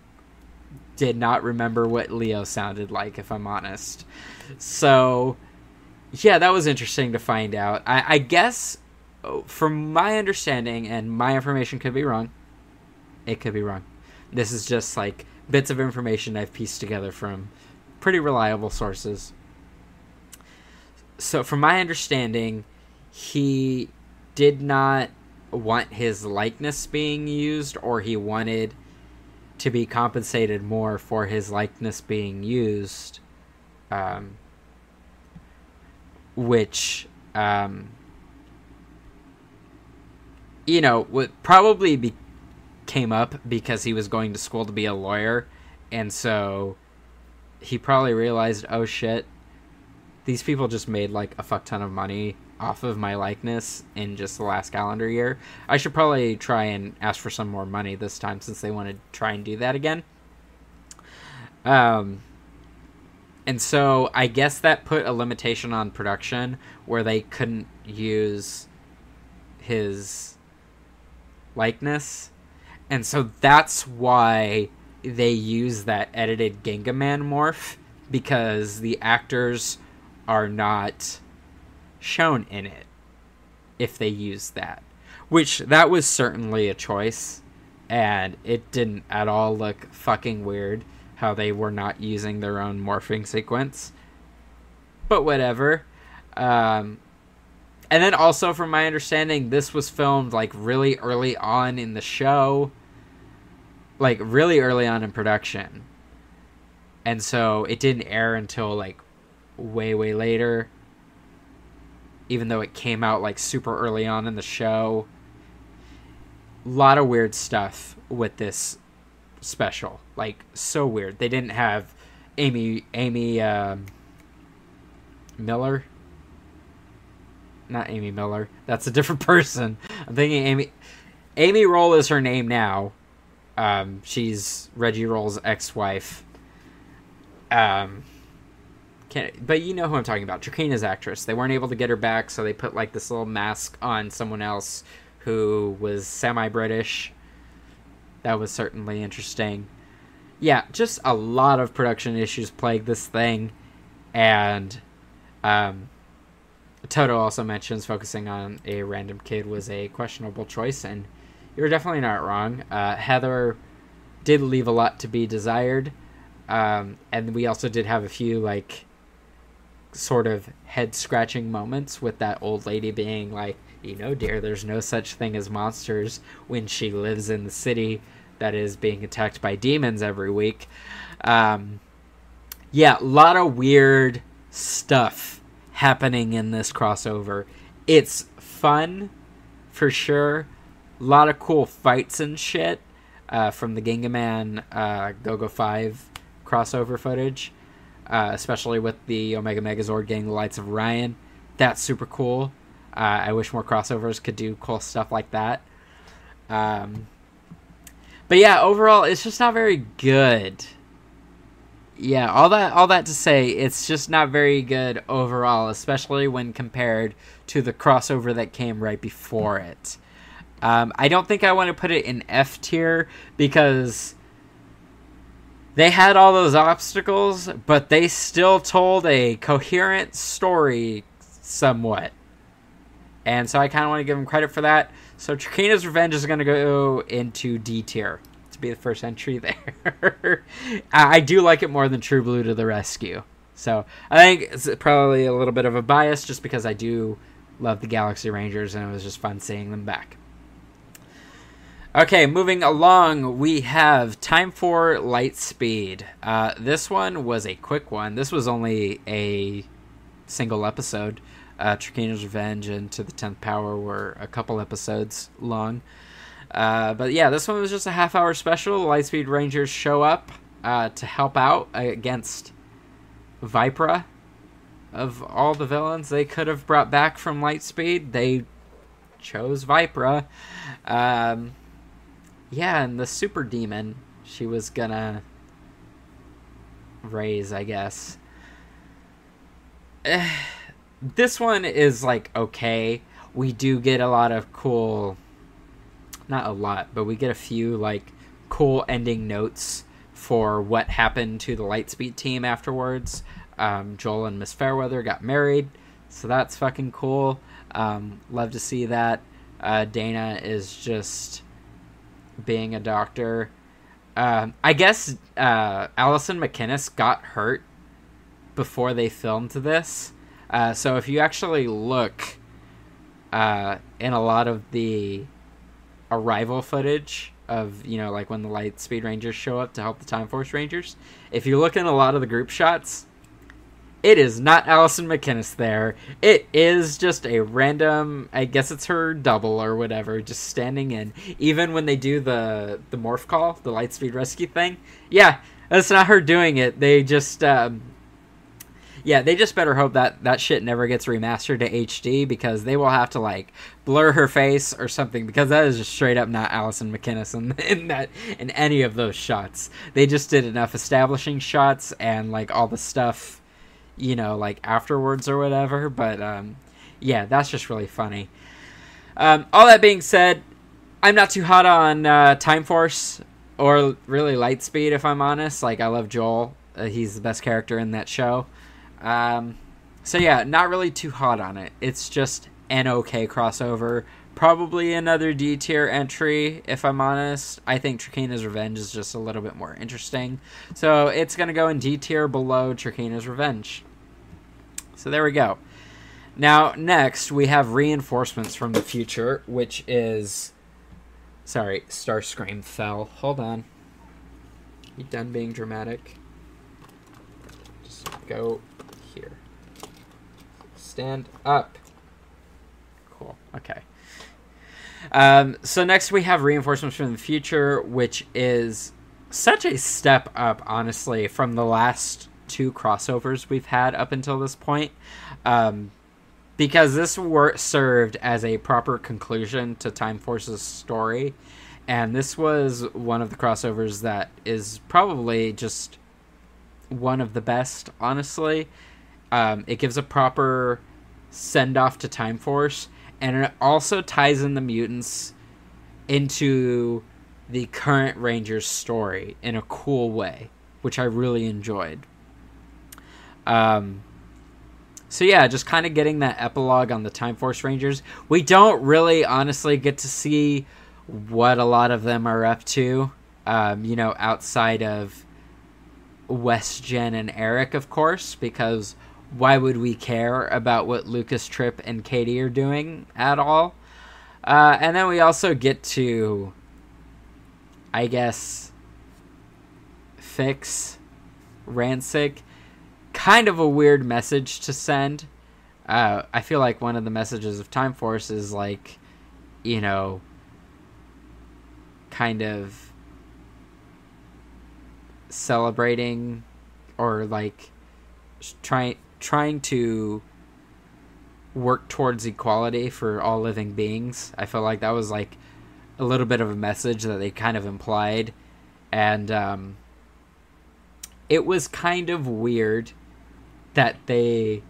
Speaker 1: did not remember what Leo sounded like, if I'm honest. So, yeah, that was interesting to find out. I, I guess, from my understanding, and my information could be wrong, it could be wrong. This is just like bits of information I've pieced together from pretty reliable sources. So, from my understanding, he did not want his likeness being used, or he wanted to be compensated more for his likeness being used, um, which, um, you know, would probably be came up because he was going to school to be a lawyer, and so he probably realized, oh shit, these people just made like a fuck ton of money off of my likeness in just the last calendar year. I should probably try and ask for some more money this time since they want to try and do that again. Um, and so I guess that put a limitation on production where they couldn't use his likeness and so that's why they use that edited Gingaman morph because the actors are not shown in it if they use that. Which that was certainly a choice and it didn't at all look fucking weird how they were not using their own morphing sequence. But whatever. Um, and then also from my understanding this was filmed like really early on in the show like really early on in production. And so it didn't air until like way way later. Even though it came out like super early on in the show. A lot of weird stuff with this special, like so weird. They didn't have Amy Amy um, Miller. Not Amy Miller. That's a different [LAUGHS] person. I'm thinking Amy. Amy Roll is her name now. Um, she's Reggie Roll's ex-wife. Um, can but you know who I'm talking about. Trakeena's actress. They weren't able to get her back, so they put like this little mask on someone else who was semi-British. That was certainly interesting. Yeah, just a lot of production issues plague this thing, and um, Toto also mentions focusing on a random kid was a questionable choice, and you're definitely not wrong. Uh, Heather did leave a lot to be desired, um, and we also did have a few like sort of head scratching moments with that old lady being like, you know, dear, there's no such thing as monsters when she lives in the city that is being attacked by demons every week. Um, yeah, a lot of weird stuff happening in this crossover. It's fun for sure. A lot of cool fights and shit uh, from the Gingaman uh, GoGo 5 crossover footage uh, especially with the Omega Megazord getting the Lights of Orion. That's super cool. Uh, I wish more crossovers could do cool stuff like that. Um, but yeah, overall, it's just not very good. Yeah, all that all that to say, it's just not very good overall, especially when compared to the crossover that came right before it. Um, I don't think I want to put it in F tier because they had all those obstacles, but they still told a coherent story somewhat. And so I kind of want to give them credit for that. So Trakeena's Revenge is going to go into D tier to be the first entry [LAUGHS] there. I do like it more than True Blue to the Rescue. So I think it's probably a little bit of a bias just because I do love the Galaxy Rangers and it was just fun seeing them back. Okay, moving along, we have Time for Lightspeed. Uh, this one was a quick one. This was only a single episode. Uh, Revenge and To the Tenth Power were a couple episodes long. Uh, but yeah, this one was just a half hour special. The Lightspeed Rangers show up uh, to help out against Vypra. Of all the villains they could have brought back from Lightspeed, they chose Vypra. Um, yeah, and the super demon she was gonna raise, I guess. [SIGHS] this one is like okay. We do get a lot of cool not a lot, but we get a few like cool ending notes for what happened to the Lightspeed team afterwards. Um, Joel and Miss Fairweather got married, so that's fucking cool. Um, love to see that. Uh, Dana is just being a doctor. Um, I guess uh, Alison MacInnis got hurt before they filmed this. Uh, so if you actually look uh, in a lot of the arrival footage of you know like when the Lightspeed Rangers show up to help the Time Force Rangers, if you look in a lot of the group shots, it is not Alison MacInnis there. It is just a random. I guess it's her double or whatever, just standing in. Even when they do the the morph call, the Lightspeed rescue thing, yeah, that's not her doing it. They just, um, yeah, they just better hope that that shit never gets remastered to HD because they will have to like blur her face or something because that is just straight up not Alison MacInnis in, [LAUGHS] in that in any of those shots. They just did enough establishing shots and like all the stuff you know, like afterwards or whatever. But um, yeah, that's just really funny. Um, all that being said, I'm not too hot on uh, Time Force or really Lightspeed, if I'm honest. Like, I love Joel. Uh, he's the best character in that show. Um, so yeah, not really too hot on it. It's just an okay crossover. Probably another D tier entry, if I'm honest. I think Trakeena's Revenge is just a little bit more interesting. So it's going to go in D tier below Trakeena's Revenge. So there we go. Now, next, we have reinforcements from the future, which is. Sorry, Starscream fell. Hold on. You done being dramatic? Just go here. Stand up. cool. Okay. Um, so next we have reinforcements from the future, which is such a step up, honestly, from the last two crossovers we've had up until this point. Um, because this wor- served as a proper conclusion to Time Force's story, and this was one of the crossovers that is probably just one of the best, honestly. Um, it gives a proper send off to Time Force, and it also ties in the mutants into the current Rangers story in a cool way, which I really enjoyed. Um, so yeah, just kind of getting that epilogue on the Time Force Rangers. We don't really, honestly, get to see what a lot of them are up to. Um, you know, outside of Wes Jen and Eric, of course, because why would we care about what Lucas Trip and Katie are doing at all? Uh, and then we also get to, I guess, fix Ransik. Kind of a weird message to send. Uh, I feel like one of the messages of Time Force is like, you know, kind of celebrating or like trying trying to work towards equality for all living beings. I felt like that was like a little bit of a message that they kind of implied, and um, it was kind of weird that they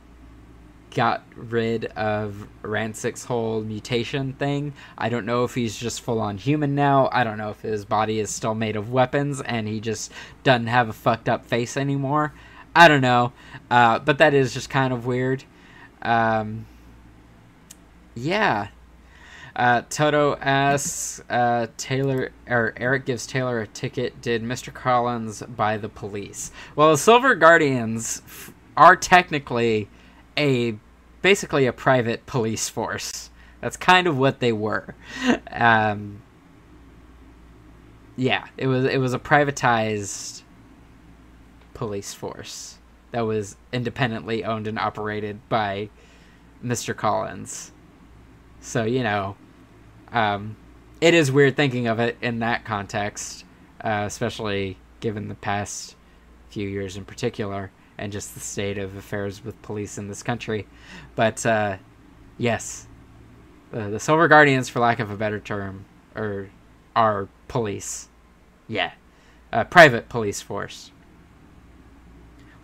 Speaker 1: got rid of Ransik's whole mutation thing. I don't know if he's just full on human now. I don't know if his body is still made of weapons and he just doesn't have a fucked up face anymore. I don't know. Uh, but that is just kind of weird. Um, yeah. Uh, Toto asks uh, Taylor or Eric gives Taylor a ticket. Did Mr. Collins buy the police? Well, the Silver Guardians f- are technically a basically a private police force. That's kind of what they were. Um, yeah, it was it was a privatized police force that was independently owned and operated by Mr. Collins. So, you know, um, it is weird thinking of it in that context, uh, especially given the past few years in particular and just the state of affairs with police in this country. But uh, yes, uh, the Silver Guardians, for lack of a better term, are, are police. Yeah, a private police force.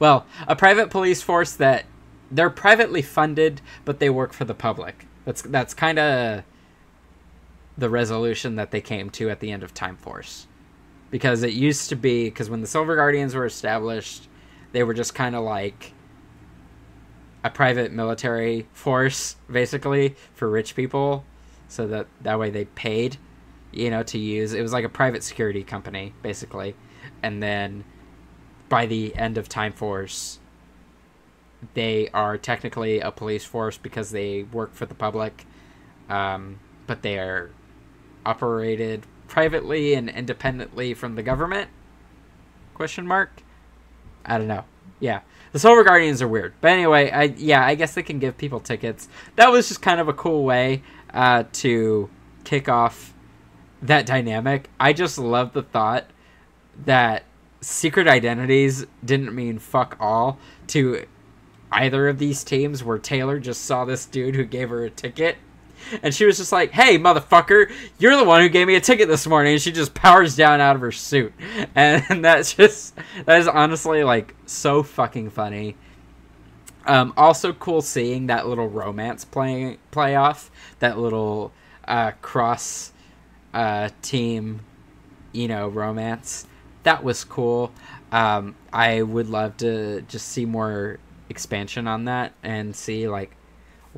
Speaker 1: Well, a private police force that they're privately funded, but they work for the public. That's that's kind of the resolution that they came to at the end of Time Force, because it used to be because when the Silver Guardians were established, they were just kind of like a private military force, basically for rich people, so that that way they paid, you know, to use. It was like a private security company, basically, and then by the end of Time Force, they are technically a police force because they work for the public, um, but they are operated privately and independently from the government. Question mark. I don't know. Yeah, the Silver Guardians are weird, but anyway, I yeah, I guess they can give people tickets. That was just kind of a cool way uh, to kick off that dynamic. I just love the thought that secret identities didn't mean fuck all to either of these teams where Taylor just saw this dude who gave her a ticket and she was just like, "Hey, motherfucker, you're the one who gave me a ticket this morning." And she just powers down out of her suit, [LAUGHS] and that's just that is honestly like so fucking funny. Um, also cool seeing that little romance play playoff, that little uh, cross uh, team, you know, romance that was cool. Um, I would love to just see more expansion on that and see like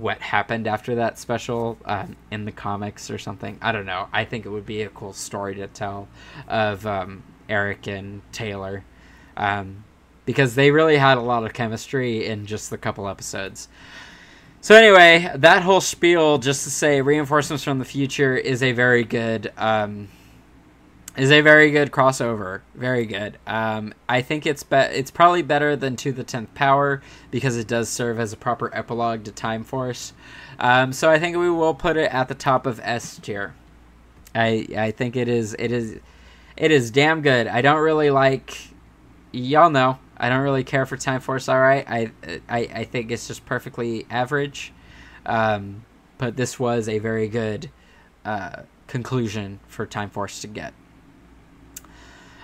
Speaker 1: what happened after that special um, in the comics or something. I don't know. I think it would be a cool story to tell of um, Eric and Taylor um, because they really had a lot of chemistry in just the couple episodes. So anyway, that whole spiel, just to say, reinforcements from the future is a very good um, is a very good crossover. Very good. Um, I think it's be- it's probably better than To the Tenth Power because it does serve as a proper epilogue to Time Force. Um, so I think we will put it at the top of S tier. I I think it is it is it is damn good. I don't really like y'all know I don't really care for Time Force. All right, I I I think it's just perfectly average. Um, but this was a very good uh, conclusion for Time Force to get.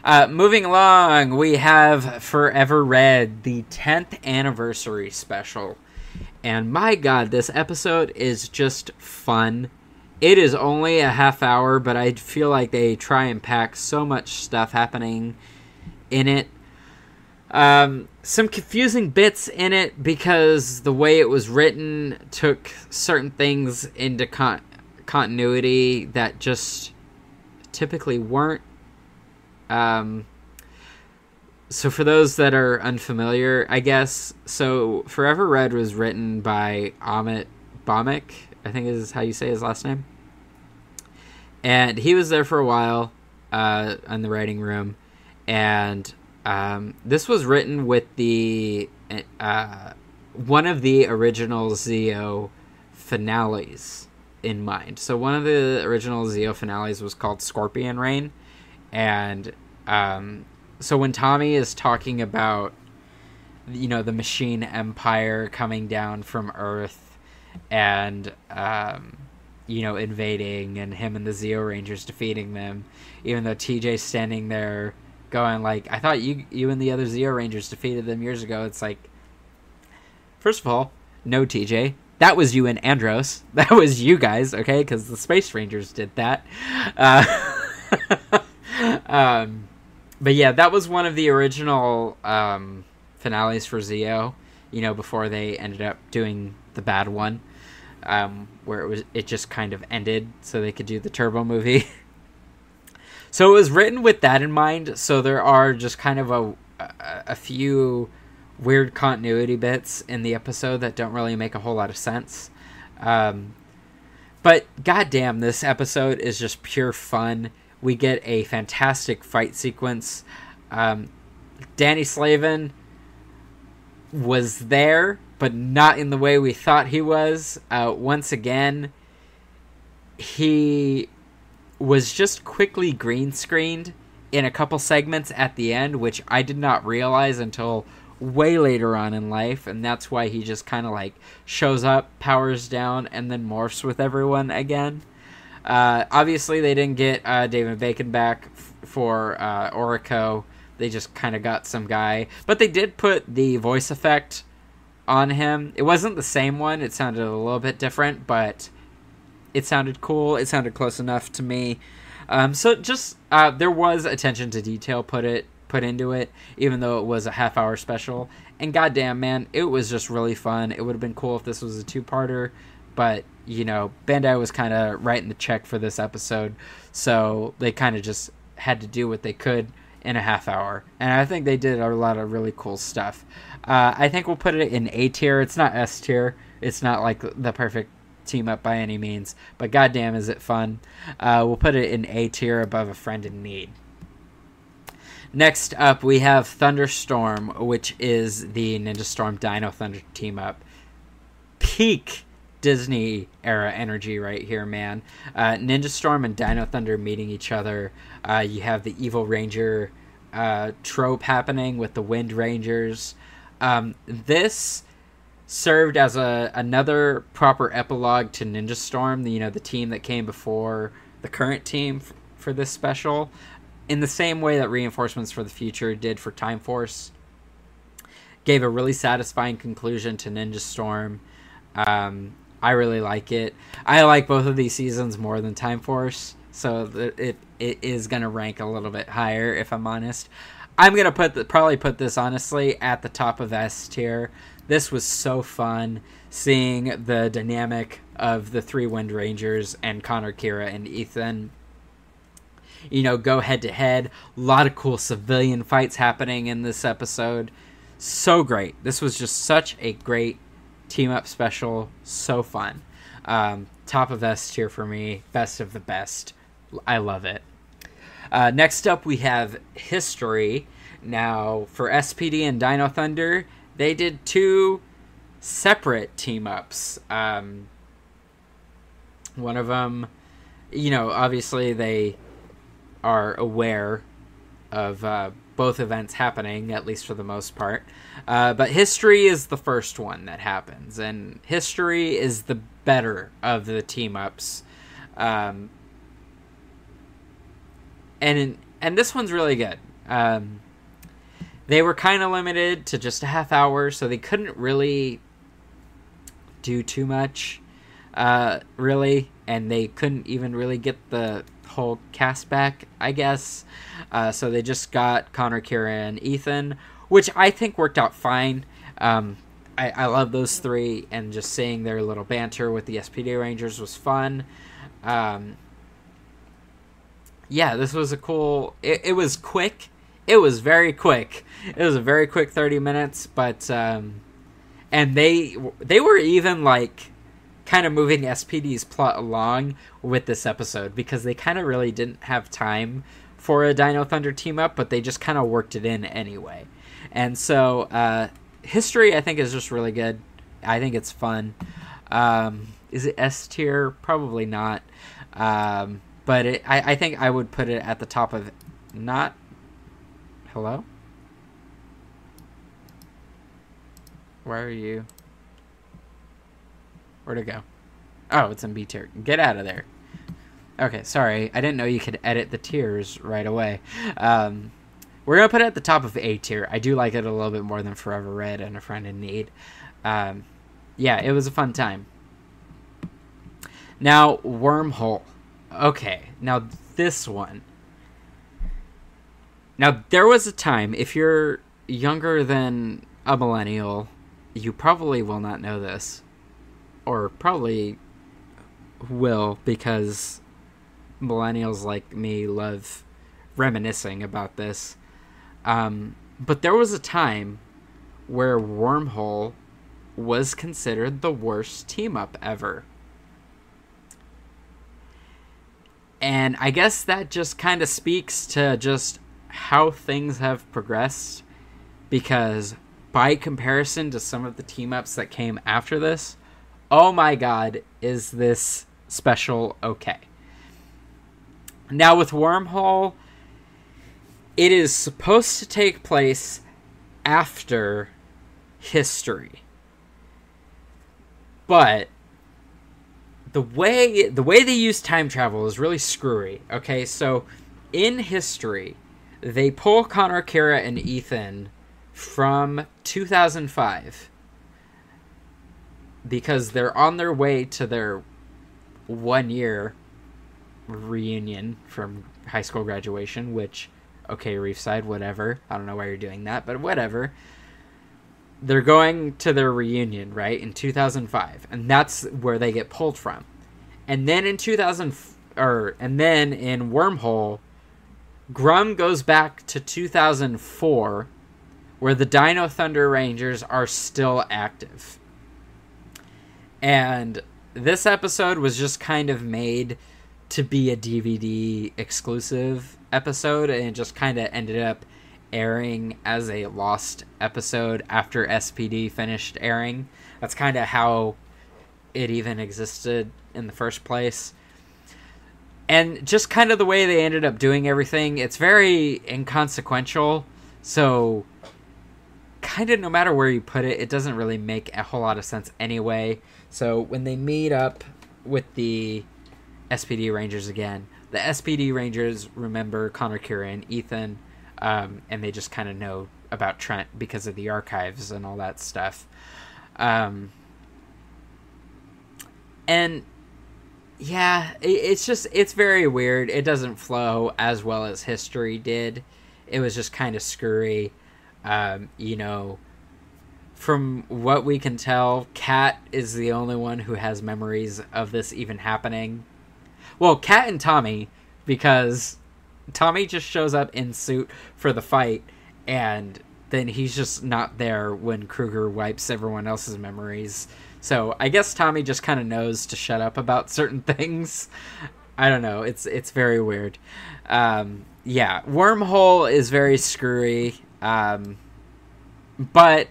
Speaker 1: Uh, moving along, we have Forever Red, the 10th anniversary special. And my god, this episode is just fun. It is only a half hour, but I feel like they try and pack so much stuff happening in it. Um, some confusing bits in it because the way it was written took certain things into con- continuity that just typically weren't um, so for those that are unfamiliar, I guess so. Forever Red was written by Amit Bhaumik, I think is how you say his last name, and he was there for a while uh, in the writing room, and um, this was written with the uh, one of the original Zeo finales in mind. So one of the original Zeo finales was called Scorpion Reign and um, so when Tommy is talking about you know the machine empire coming down from Earth and um, you know invading and him and the Zeo Rangers defeating them, even though TJ's standing there going like, "I thought you you and the other Zeo Rangers defeated them years ago." It's like, first of all, no TJ. That was you and Andros. [LAUGHS] That was you guys, okay? Because the Space Rangers did that. Uh, [LAUGHS] um, but yeah, that was one of the original um, finales for Zeo. You know, before they ended up doing the bad one, um, where it was it just kind of ended, so they could do the Turbo movie. [LAUGHS] so it was written with that in mind. So there are just kind of a a, a few weird continuity bits in the episode that don't really make a whole lot of sense. Um, but goddamn, this episode is just pure fun we get a fantastic fight sequence. Um, Danny Slavin was there, but not in the way we thought he was. Uh, once again, he was just quickly green screened in a couple segments at the end, which I did not realize until way later on in life, and that's why he just kind of like shows up, powers down, and then morphs with everyone again. Uh, obviously, they didn't get uh, David Bacon back f- for uh, Aurico. They just kind of got some guy, but they did put the voice effect on him. It wasn't the same one. It sounded a little bit different, but it sounded cool. It sounded close enough to me. Um, so just uh, there was attention to detail put it put into it, even though it was a half hour special. And goddamn, man, it was just really fun. It would have been cool if this was a two parter, but you know, Bandai was kind of writing the check for this episode, so they kind of just had to do what they could in a half hour, and I think they did a lot of really cool stuff. Uh, I think we'll put it in A tier. It's not S tier. It's not like the perfect team up by any means, but goddamn, is it fun? Uh, we'll put it in A tier above a friend in need. Next up, we have Thunderstorm, which is the Ninja Storm Dino Thunder team up. Peak Disney era energy right here, man. Uh, Ninja Storm and Dino Thunder meeting each other. Uh, you have the Evil Ranger uh, trope happening with the Wind Rangers. Um, this served as a another proper epilogue to Ninja Storm, the, you know, the team that came before the current team f- for this special, in the same way that Reinforcements for the Future did for Time Force. Gave a really satisfying conclusion to Ninja Storm. Um, I really like it. I like both of these seasons more than Time Force, so it it is gonna rank a little bit higher if I'm honest. I'm gonna put the, probably put this honestly at the top of S tier. This was so fun seeing the dynamic of the three Wind Rangers and Connor, Kira, and Ethan. You know, go head to head. A lot of cool civilian fights happening in this episode. So great. This was just such a great team up special, so fun. Um, top of S tier for me, best of the best. I love it. Uh, next up, we have history. Now, for SPD and Dino Thunder, they did two separate team ups. Um, one of them, you know, obviously they are aware of uh, both events happening, at least for the most part. Uh, but history is the first one that happens, and history is the better of the team ups. Um, and and this one's really good. Um, they were kind of limited to just a half hour, so they couldn't really do too much, uh, really, and they couldn't even really get the whole cast back, I guess. Uh, so they just got Connor, Kira, and Ethan, which I think worked out fine. Um, I, I love those three, and just seeing their little banter with the SPD Rangers was fun. Um, yeah, this was a cool. It, it was quick. It was very quick. It was a very quick thirty minutes, but um, and they they were even like kind of moving SPD's plot along with this episode because they kind of really didn't have time for a Dino Thunder team up, but they just kind of worked it in anyway. And so, uh, history I think is just really good. I think it's fun. Um, is it S tier? Probably not. Um, but it, I, I think I would put it at the top of not. Hello. Where are you? Where'd it go? Oh, it's in B tier. Get out of there. Okay, sorry. I didn't know you could edit the tiers right away. Um, we're gonna put it at the top of A tier. I do like it a little bit more than Forever Red and A Friend in Need. Um, yeah, it was a fun time. Now, Wormhole. Okay, now this one. Now, there was a time, if you're younger than a millennial, you probably will not know this. Or probably will, because millennials like me love reminiscing about this. Um, but there was a time where Wormhole was considered the worst team up ever. And I guess that just kind of speaks to just how things have progressed because by comparison to some of the team ups that came after this, oh my god, is this special okay. Now with Wormhole, it is supposed to take place after history. But the way the way they use time travel is really screwy. Okay, so in history, they pull Connor, Kira, and Ethan from 2005 because they're on their way to their one year reunion from high school graduation, which okay, Reefside, whatever. I don't know why you're doing that, but whatever they're going to their reunion, right, in 2005, and that's where they get pulled from. And then in 2000 or and then in Wormhole, Grumm goes back to 2004 where the Dino Thunder Rangers are still active. And this episode was just kind of made to be a DVD exclusive episode and it just kind of ended up airing as a lost episode after SPD finished airing. That's kind of how it even existed in the first place. And just kind of the way they ended up doing everything, it's very inconsequential. So, kind of no matter where you put it, it doesn't really make a whole lot of sense anyway. So, when they meet up with the SPD Rangers again, the SPD Rangers remember Connor and Ethan um, and they just kind of know about Trent because of the archives and all that stuff. Um, and yeah, it, it's just it's very weird. It doesn't flow as well as history did. It was just kind of screwy. Um, you know, from what we can tell, Kat is the only one who has memories of this even happening. Well, Kat and Tommy, because Tommy just shows up in suit for the fight, and then he's just not there when Kruger wipes everyone else's memories. So I guess Tommy just kind of knows to shut up about [LAUGHS] certain things. I don't know. It's it's very weird. Um, yeah, wormhole is very screwy. Um, but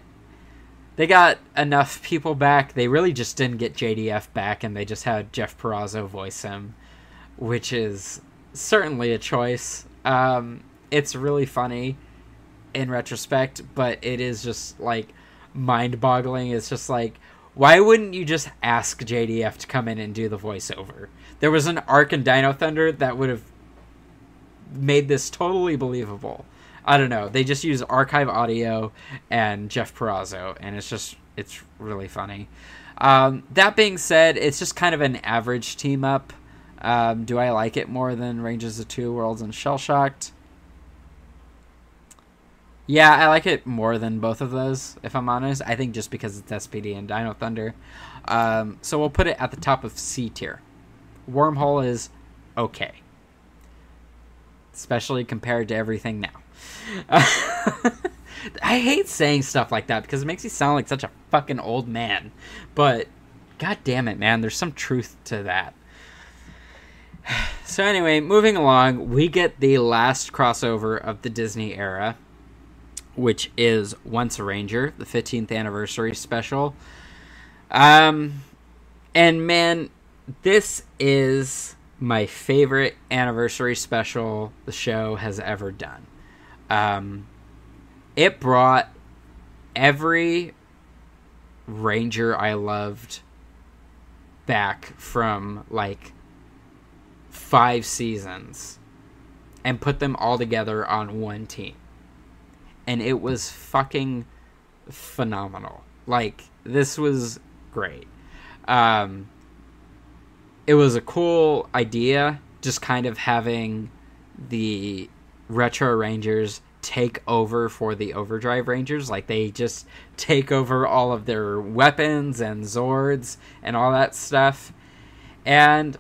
Speaker 1: they got enough people back. They really just didn't get JDF back, and they just had Jeff Parazzo voice him, which is certainly a choice. Um, it's really funny in retrospect, but it is just like mind boggling. It's just like, why wouldn't you just ask JDF to come in and do the voiceover? There was an arc in Dino Thunder that would have made this totally believable. I don't know. They just use archive audio and Jeff Parazzo, and it's just it's really funny. Um, that being said, it's just kind of an average team up. Um, do I like it more than Rangers of Two Worlds and Shell Shocked? Yeah, I like it more than both of those, if I'm honest. I think just because it's SPD and Dino Thunder. Um, so we'll put it at the top of C tier. Wormhole is okay, especially compared to everything now. [LAUGHS] I hate saying stuff like that because it makes you sound like such a fucking old man. But god damn it, man, there's some truth to that. [SIGHS] So anyway, moving along, we get the last crossover of the Disney era, which is Once a Ranger, the 15th anniversary special. Um and man, this is my favorite anniversary special the show has ever done. Um, it brought every ranger I loved back from like five seasons and put them all together on one team. And it was fucking phenomenal. Like this was great. Um it was a cool idea just kind of having the retro rangers take over for the overdrive rangers like they just take over all of their weapons and zords and all that stuff and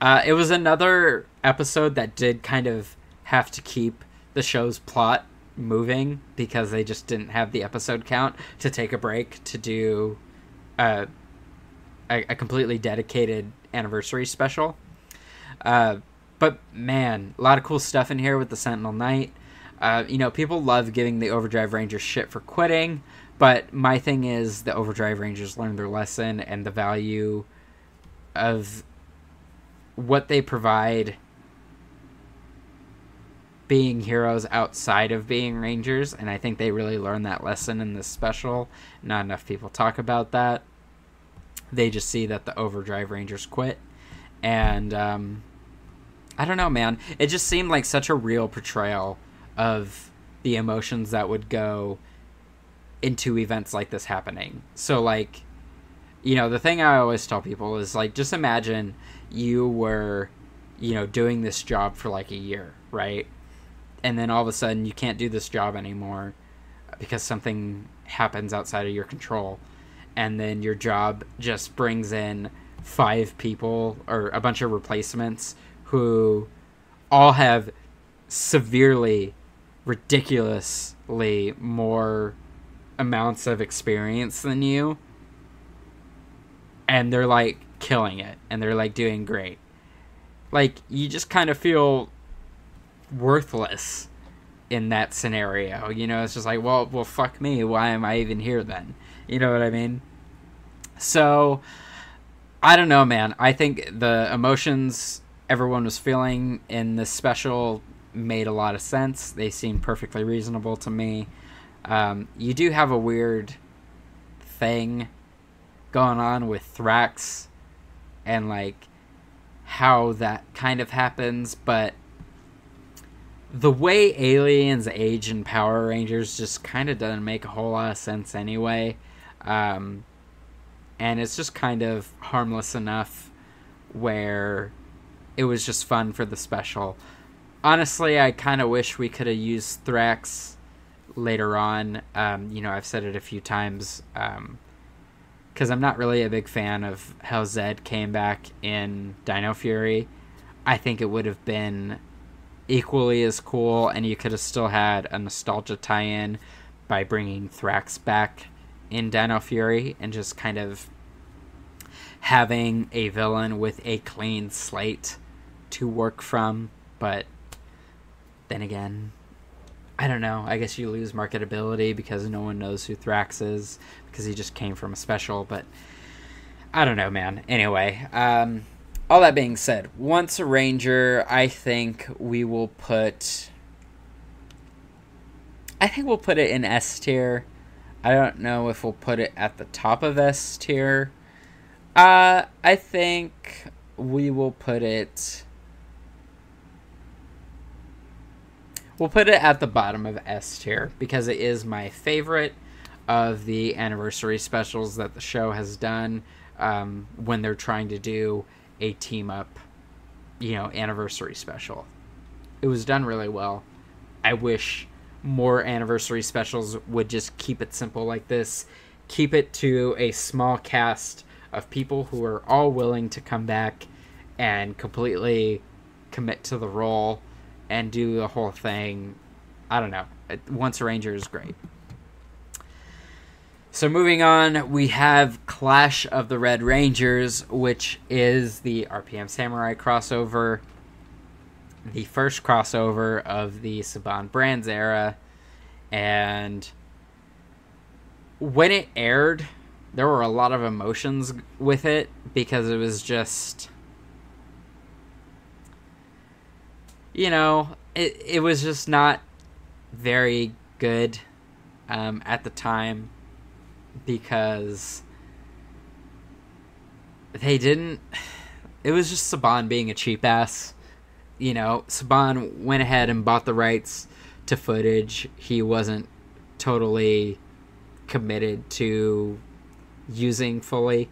Speaker 1: uh, it was another episode that did kind of have to keep the show's plot moving because they just didn't have the episode count to take a break to do uh, a, a completely dedicated anniversary special. Uh, but man, a lot of cool stuff in here with the Sentinel Knight. Uh, you know, people love giving the Overdrive Rangers shit for quitting, but my thing is the Overdrive Rangers learned their lesson and the value of what they provide being heroes outside of being rangers and i think they really learned that lesson in this special not enough people talk about that they just see that the overdrive rangers quit and um, i don't know man. It just seemed like such a real portrayal of the emotions that would go into events like this happening. So like you know the thing i always tell people is like just imagine you were you know doing this job for like a year right? And then all of a sudden you can't do this job anymore because something happens outside of your control. And then your job just brings in five people or a bunch of replacements who all have severely ridiculously more amounts of experience than you. And they're like killing it. And they're like doing great. Like you just kind of feel worthless in that scenario. You know it's just like well well fuck me. Why am i even here then? You know what I mean? So, I don't know, man. I think the emotions everyone was feeling in this special made a lot of sense. They seemed perfectly reasonable to me. Um, you do have a weird thing going on with Thrax and like how that kind of happens, but the way aliens age in Power Rangers just kind of doesn't make a whole lot of sense anyway. Um, and it's just kind of harmless enough where it was just fun for the special. Honestly, I kind of wish we could have used Thrax later on. Um, you know, I've said it a few times because um, I'm not really a big fan of how Zedd came back in Dino Fury. I think it would have been equally as cool, and you could have still had a nostalgia tie in by bringing Thrax back in Dino Fury and just kind of having a villain with a clean slate to work from, but then again, I don't know. I guess you lose marketability because no one knows who Thrax is because he just came from a special, but I don't know, man. Anyway, um, all that being said, once a ranger, I think we will put. I think we'll put it in S tier. I don't know if we'll put it at the top of S tier. Uh, I think we will put it. We'll put it at the bottom of S tier because it is my favorite of the anniversary specials that the show has done um, when they're trying to do a team up, you know, anniversary special. It was done really well. I wish more anniversary specials would just keep it simple like this. Keep it to a small cast of people who are all willing to come back and completely commit to the role and do the whole thing. I don't know. Once a Ranger is great. So moving on, we have Clash of the Red Rangers, which is the RPM Samurai crossover, the first crossover of the Saban Brands era, and when it aired, there were a lot of emotions with it because it was just you know, it it was just not very good um, at the time because they didn't. [SIGHS] It was just Saban being a cheap ass. You know, Saban went ahead and bought the rights to footage. He wasn't totally committed to using fully,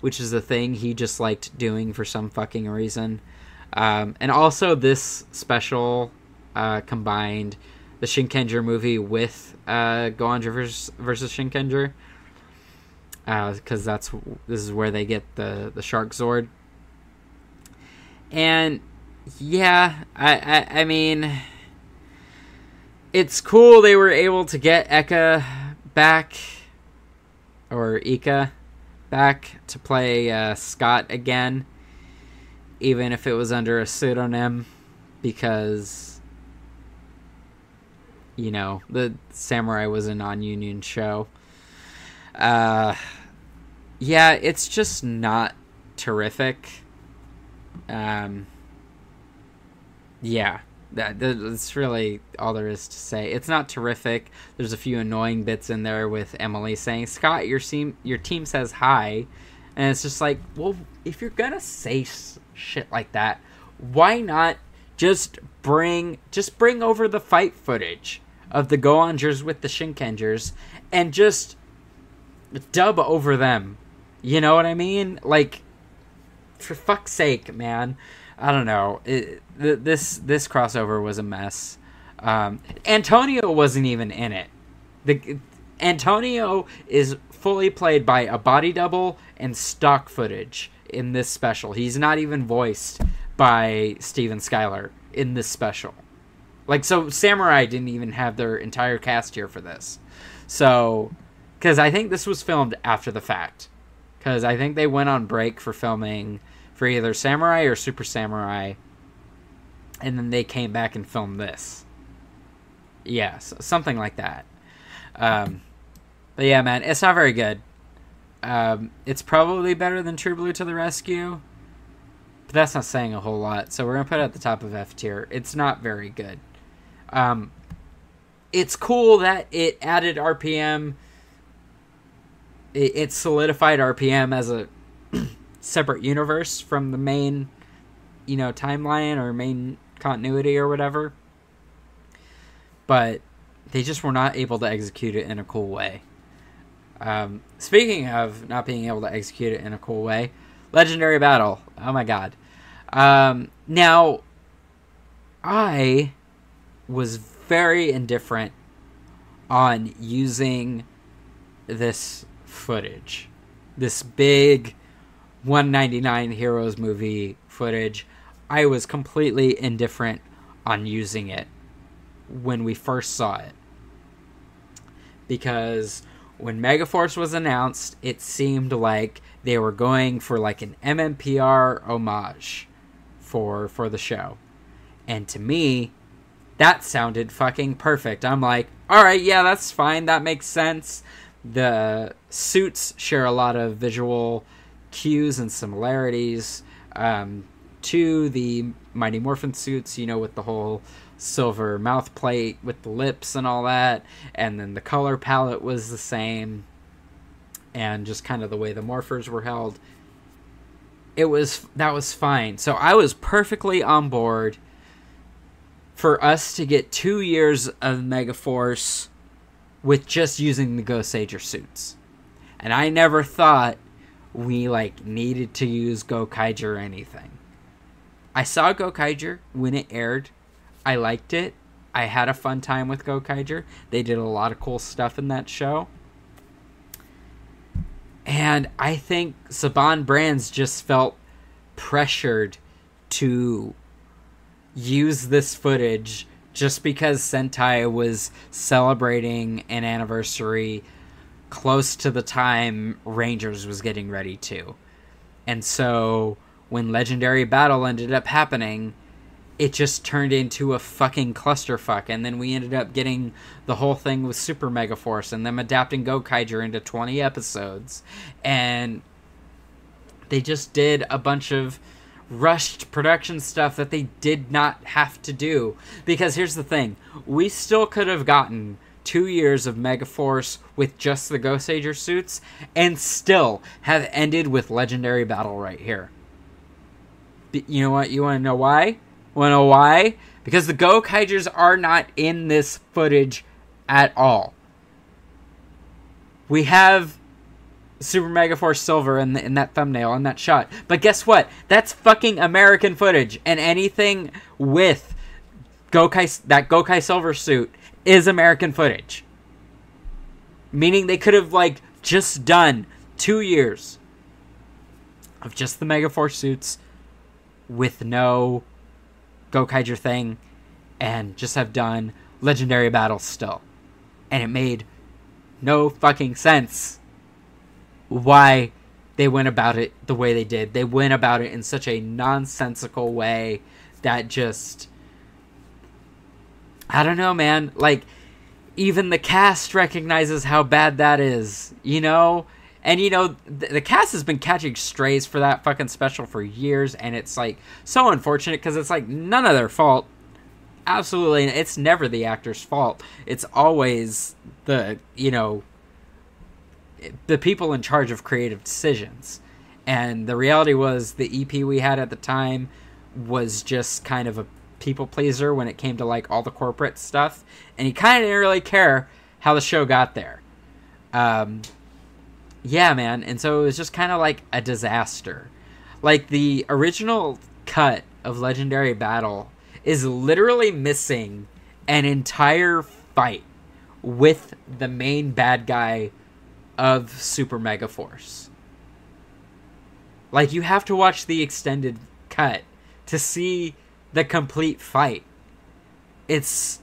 Speaker 1: which is a thing he just liked doing for some fucking reason. Um, and also, this special uh, combined the Shinkenger movie with uh, Go-Onger versus, versus Shinkenger, because uh, that's this is where they get the the Shark Zord. And yeah, I, I I mean, it's cool they were able to get Eka back or Ika back to play uh, Scott again, even if it was under a pseudonym, because you know, the Samurai was a non union show. Uh, yeah, it's just not terrific. Um, yeah, that, that's really all there is to say. It's not terrific. There's a few annoying bits in there with Emily saying, "Scott, your team, your team says hi," and it's just like, well, if you're gonna say shit like that, why not just bring just bring over the fight footage? of the Go-Ongers with the Shinkengers and just dub over them. You know what I mean? Like, for fuck's sake, man. I don't know. It, th- this this crossover was a mess. Um, Antonio wasn't even in it. The Antonio is fully played by a body double and stock footage in this special. He's not even voiced by Steven Skyler in this special. Like so, Samurai didn't even have their entire cast here for this. So, because I think this was filmed after the fact, because I think they went on break for filming for either Samurai or Super Samurai, and then they came back and filmed this. Yeah, so something like that. Um, but yeah, man, it's not very good. Um, it's probably better than True Blue to the Rescue, but that's not saying a whole lot. So we're gonna put it at the top of F tier. It's not very good. Um, it's cool that it added RPM. It, it solidified RPM as a [CLEARS THROAT] separate universe from the main, you know, timeline or main continuity or whatever. But they just were not able to execute it in a cool way. Um, speaking of not being able to execute it in a cool way, Legendary Battle. Oh my god. Um, now, I was very indifferent on using this footage, this big 199 Heroes movie footage. I was completely indifferent on using it when we first saw it. Because when Megaforce was announced, it seemed like they were going for like an MMPR homage for for the show. And to me, that sounded fucking perfect. I'm like, all right, yeah, that's fine. That makes sense. The suits share a lot of visual cues and similarities um, to the Mighty Morphin suits, you know, with the whole silver mouth plate with the lips and all that. And then the color palette was the same. And just kind of the way the morphers were held. It was, that was fine. So I was perfectly on board for us to get two years of Megaforce with just using the Goseiger suits. And I never thought we like needed to use Gokaiger or anything. I saw Gokaiger when it aired. I liked it. I had a fun time with Gokaiger. They did a lot of cool stuff in that show. And I think Saban Brands just felt pressured to use this footage just because Sentai was celebrating an anniversary close to the time Rangers was getting ready to. And so when Legendary Battle ended up happening, it just turned into a fucking clusterfuck. And then we ended up getting the whole thing with Super Mega Force and them adapting Go Gokaiger into 20 episodes. And they just did a bunch of rushed production stuff that they did not have to do. Because here's the thing we still could have gotten two years of Megaforce with just the Goseiger suits and still have ended with Legendary Battle right here. But you know what? You want to know why? Want to know why? Because the Gokaigers are not in this footage at all. We have Super Mega Force Silver in, the, in that thumbnail in that shot. But guess what? That's fucking American footage, and anything with Gokai that Gokai Silver suit is American footage. Meaning they could have like just done two years of just the Mega Force suits with no Gokaiger thing, and just have done Legendary Battles still, and it made no fucking sense why they went about it the way they did. They went about it in such a nonsensical way that just I don't know, man. Like even the cast recognizes how bad that is, you know? And you know, the, the cast has been catching strays for that fucking special for years and it's like so unfortunate cuz it's like none of their fault. Absolutely, it's never the actor's fault. It's always the, you know, the people in charge of creative decisions. And the reality was the EP we had at the time was just kind of a people pleaser when it came to like all the corporate stuff, and he kind of didn't really care how the show got there. Um, yeah, man, and so it was just kind of like a disaster. Like the original cut of Legendary Battle is literally missing an entire fight with the main bad guy of Super Mega Force. Like you have to watch the extended cut to see the complete fight. It's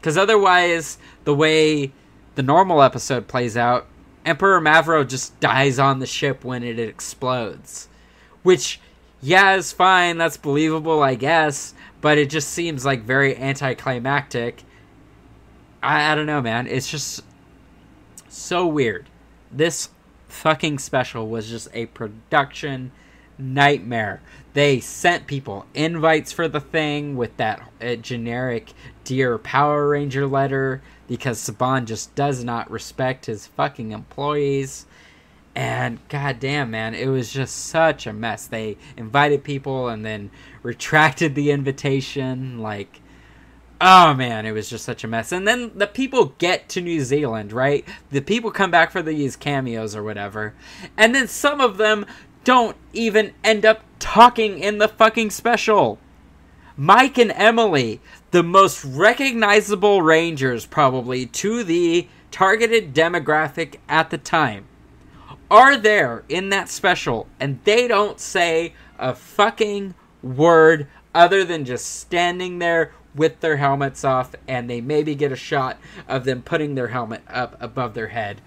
Speaker 1: because otherwise, the way the normal episode plays out, Emperor Mavro just dies on the ship when it explodes. Which, yeah, is fine. That's believable, I guess. But it just seems like very anticlimactic. I, I don't know, man. It's just so weird this fucking special was just a production nightmare. They sent people invites for the thing with that uh, generic Dear Power Ranger letter because Saban just does not respect his fucking employees. And goddamn, man, it was just such a mess. They invited people and then [LAUGHS] retracted the invitation. Like, oh man, it was just such a mess. And then the people get to New Zealand, right? The people come back for these cameos or whatever. And then some of them don't even end up talking in the fucking special. Mike and Emily, the most recognizable Rangers probably to the targeted demographic at the time, are there in that special and they don't say a fucking word other than just standing there with their helmets off and they maybe get a shot of them putting their helmet up above their head.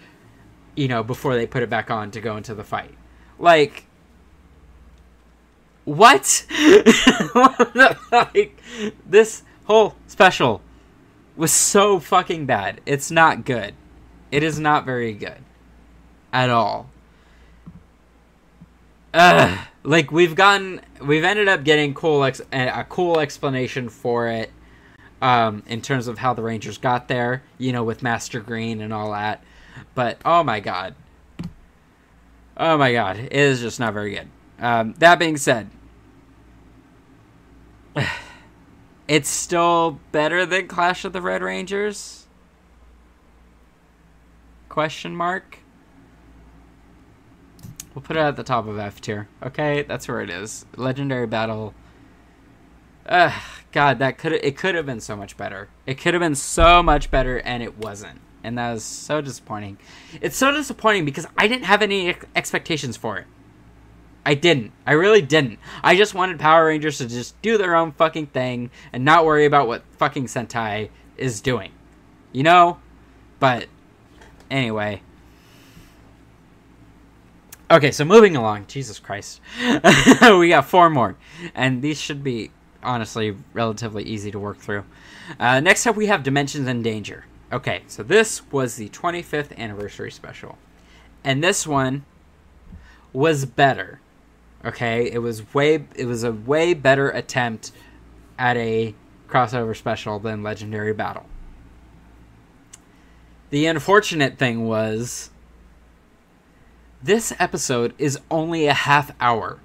Speaker 1: you know, before they put it back on to go into the fight. Like, what? [LAUGHS] like, this whole special was so fucking bad. It's not good. It is not very good at all. Ugh. Like we've gotten, we've ended up getting cool ex- a cool explanation for it, um, in terms of how the Rangers got there. You know, with Master Green and all that. But oh my god, oh my god, it is just not very good. Um, that being said, [SIGHS] [LAUGHS] it's still better than Clash of the Red Rangers? Question mark. We'll put it at the top of F tier. Okay, that's where it is. Legendary Battle. Ugh, God, that could it could have been so much better. It could have been so much better, and it wasn't, and that was so disappointing. It's so disappointing because I didn't have any ex- expectations for it. I didn't. I really didn't. I just wanted Power Rangers to just do their own fucking thing and not worry about what fucking Sentai is doing. You know? But anyway. Okay, so moving along. Jesus Christ. [LAUGHS] we got four more. And these should be honestly relatively easy to work through. Uh, next up, we have Dimensions in Danger. Okay, so this was the 25th anniversary special. And this one was better Okay, it was way it was a way better attempt at a crossover special than Legendary Battle. The unfortunate thing was this episode is only a half hour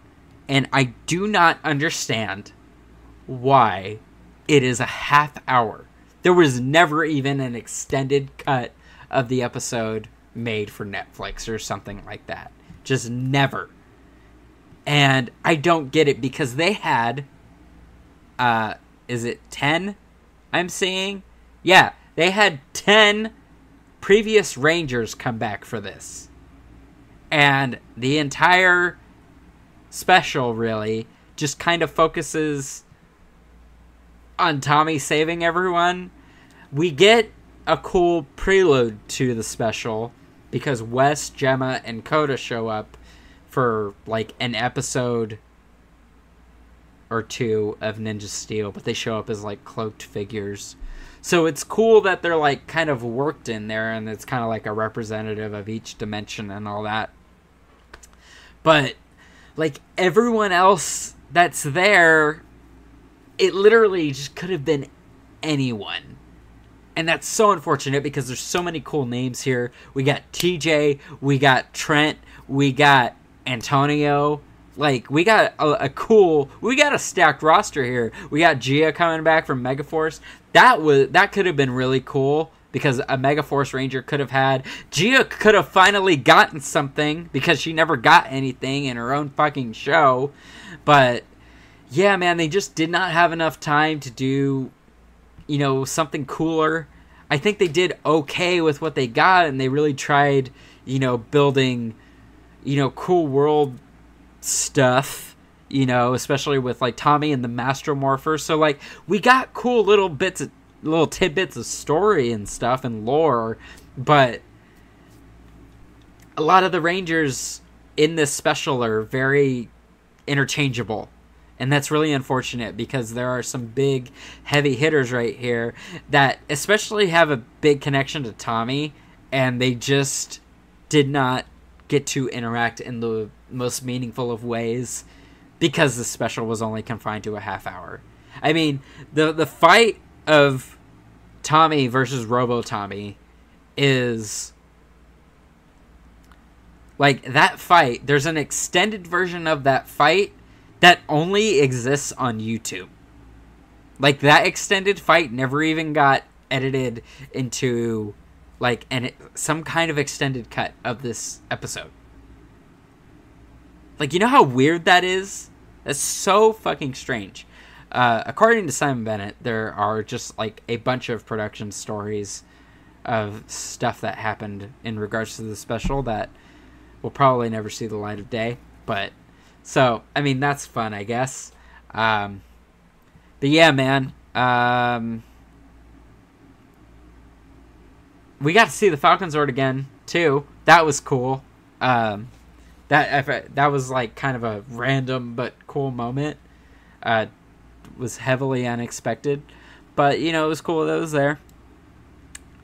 Speaker 1: and I do not understand why it is a half hour. There was never even an extended cut of the episode made for Netflix or something like that. Just never and I don't get it because they had uh is it 10 I'm seeing? Yeah, they had 10 previous Rangers come back for this. And the entire special really just kind of focuses on Tommy saving everyone. We get a cool prelude to the special because Wes, Gemma, and Koda show up for like an episode or two of Ninja Steel, but they show up as like cloaked figures. So it's cool that they're like kind of worked in there and it's kind of like a representative of each dimension and all that. But like everyone else that's there, it literally just could have been anyone. And that's so unfortunate because there's so many cool names here. We got TJ, we got Trent, we got Antonio. Like we got a, a, cool, we got a stacked roster here. We got Gia coming back from Megaforce. That was that could have been really cool because a Megaforce Ranger could have had Gia could have finally gotten something because she never got anything in her own fucking show. But yeah, man, they just did not have enough time to do, you know, something cooler. I think they did okay with what they got, and they really tried, you know, building you know, cool world stuff, you know, especially with like Tommy and the Master Morpher. So like we got cool little bits of little tidbits of story and stuff and lore, but a lot of the Rangers in this special are very interchangeable. And that's really unfortunate because there are some big heavy hitters right here that especially have a big connection to Tommy and they just did not get to interact in the most meaningful of ways because the special was only confined to a half hour. I mean, the the fight of Tommy versus Robo Tommy is like that fight. There's an extended version of that fight that only exists on YouTube. Like that extended fight never even got edited into like and some kind of extended cut of this episode. Like you know how weird that is? That's so fucking strange. Uh, according to Simon Bennett, there are just like a bunch of production stories of stuff that happened in regards to the special that will probably never see the light of day. But so I mean that's fun, I guess. Um, but yeah, man. Um, we got to see the Falcon Zord again too. that was cool. Um, that that was like kind of a random but cool moment. Uh, was heavily unexpected, but you know it was cool that it was there.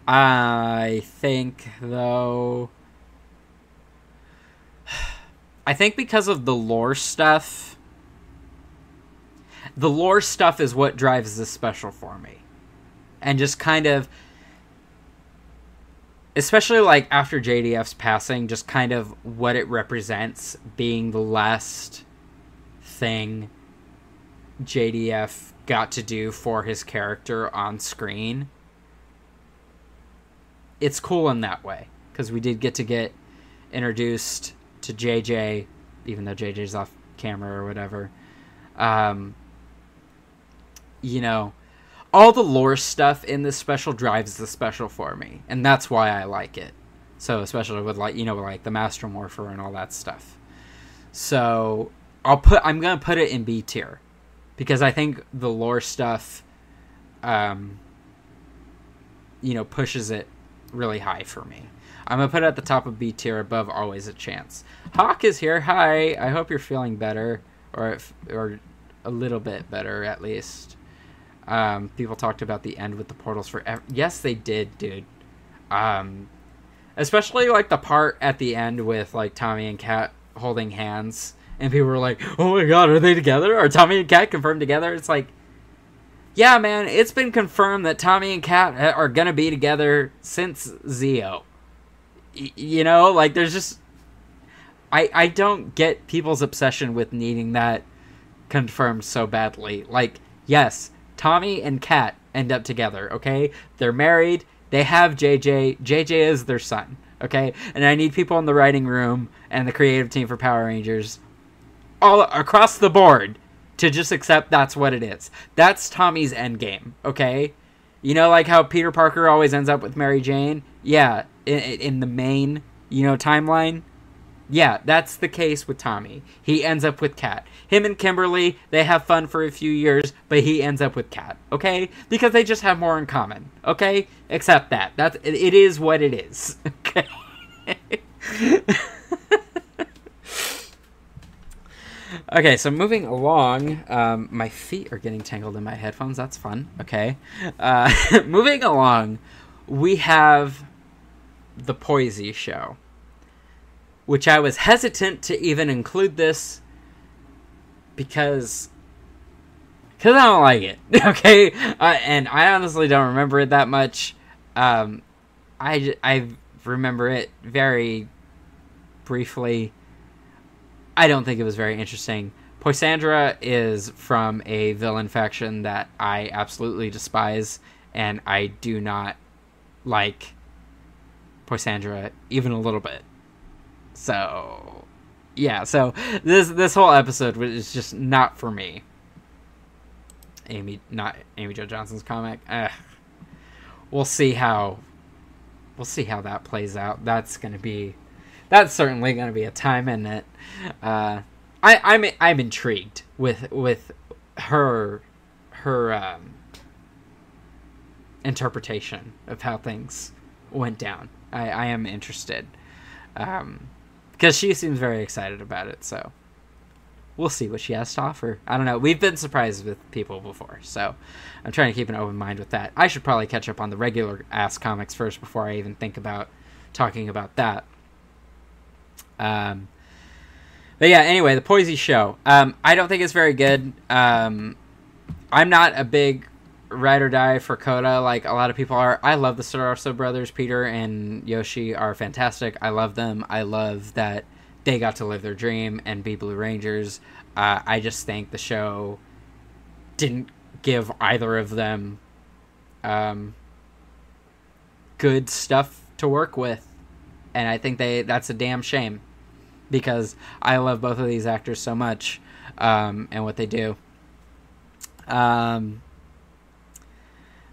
Speaker 1: I think though. [SIGHS] I think because of the lore stuff, the lore stuff is what drives this special for me. And just kind of especially like after JDF's passing, just kind of what it represents being the last thing JDF got to do for his character on screen. It's cool in that way because we did get to get introduced to JJ, even though JJ's off camera or whatever. Um, you know, all the lore stuff in this special drives the special for me, and that's why I like it. So especially with like you know like the Master Morpher and all that stuff. So I'll put I'm gonna put it in B tier because I think the lore stuff, um, you know, pushes it really high for me. I'm gonna put it at the top of B tier, above always a chance. Hawk is here. Hi. I hope you're feeling better, or if, or a little bit better at least. Um, people talked about the end with the portals forever. Yes, they did, dude. Um, especially like the part at the end with like Tommy and Kat holding hands, and people were like, "Oh my god, are they together? Are Tommy and Kat confirmed together?" It's like, yeah, man, it's been confirmed that Tommy and Kat are gonna be together since Zeo. Y- you know, like there's just, I I don't get people's obsession with needing that confirmed so badly. Like, yes, Tommy and Kat end up together, okay? They're married, they have JJ. JJ is their son, okay? And I need people in the writing room and the creative team for Power Rangers all across the board to just accept that's what it is. That's Tommy's end game, okay? You know, like how Peter Parker always ends up with Mary Jane? Yeah, in, in the main, you know, timeline, yeah, that's the case with Tommy. He ends up with Kat. Him and Kimberly, they have fun for a few years, but he ends up with Kat. Okay, because they just have more in common. Okay, accept that. That's it, is what it is. [LAUGHS] Okay. [LAUGHS] okay, so moving along, um, my feet are getting tangled in my headphones. That's fun. Okay, uh, [LAUGHS] moving along, we have the Poisy show which I was hesitant to even include this because because I don't like it. [LAUGHS] Okay, uh, and I honestly don't remember it that much. Um, I I remember it very briefly. I don't think it was very interesting. Poisandra is from a villain faction that I absolutely despise, and I do not like Poisandra even a little bit. So, yeah. So this this whole episode was just not for me. Amy, not Amy Jo Johnson's comic. Ugh. We'll see how. We'll see how that plays out. That's gonna be. That's certainly gonna be a time in it. Uh, I, I'm I'm intrigued with with her her um, interpretation of how things went down. I, I am interested. Um, because she seems very excited about it. So we'll see what she has to offer. I don't know. We've been surprised with people before, so I'm trying to keep an open mind with that. I should probably catch up on the regular ass comics first before I even think about talking about that. Um, but yeah, anyway, the Poisy show. Um, I don't think it's very good. Um, I'm not a big ride or die for Koda like a lot of people are. I love the Sudarso brothers. Peter and Yoshi are fantastic. I love them. I love that they got to live their dream and be Blue Rangers. Uh, I just think the show didn't give either of them um, good stuff to work with, and I think they that's a damn shame because I love both of these actors so much um, and what they do. Um,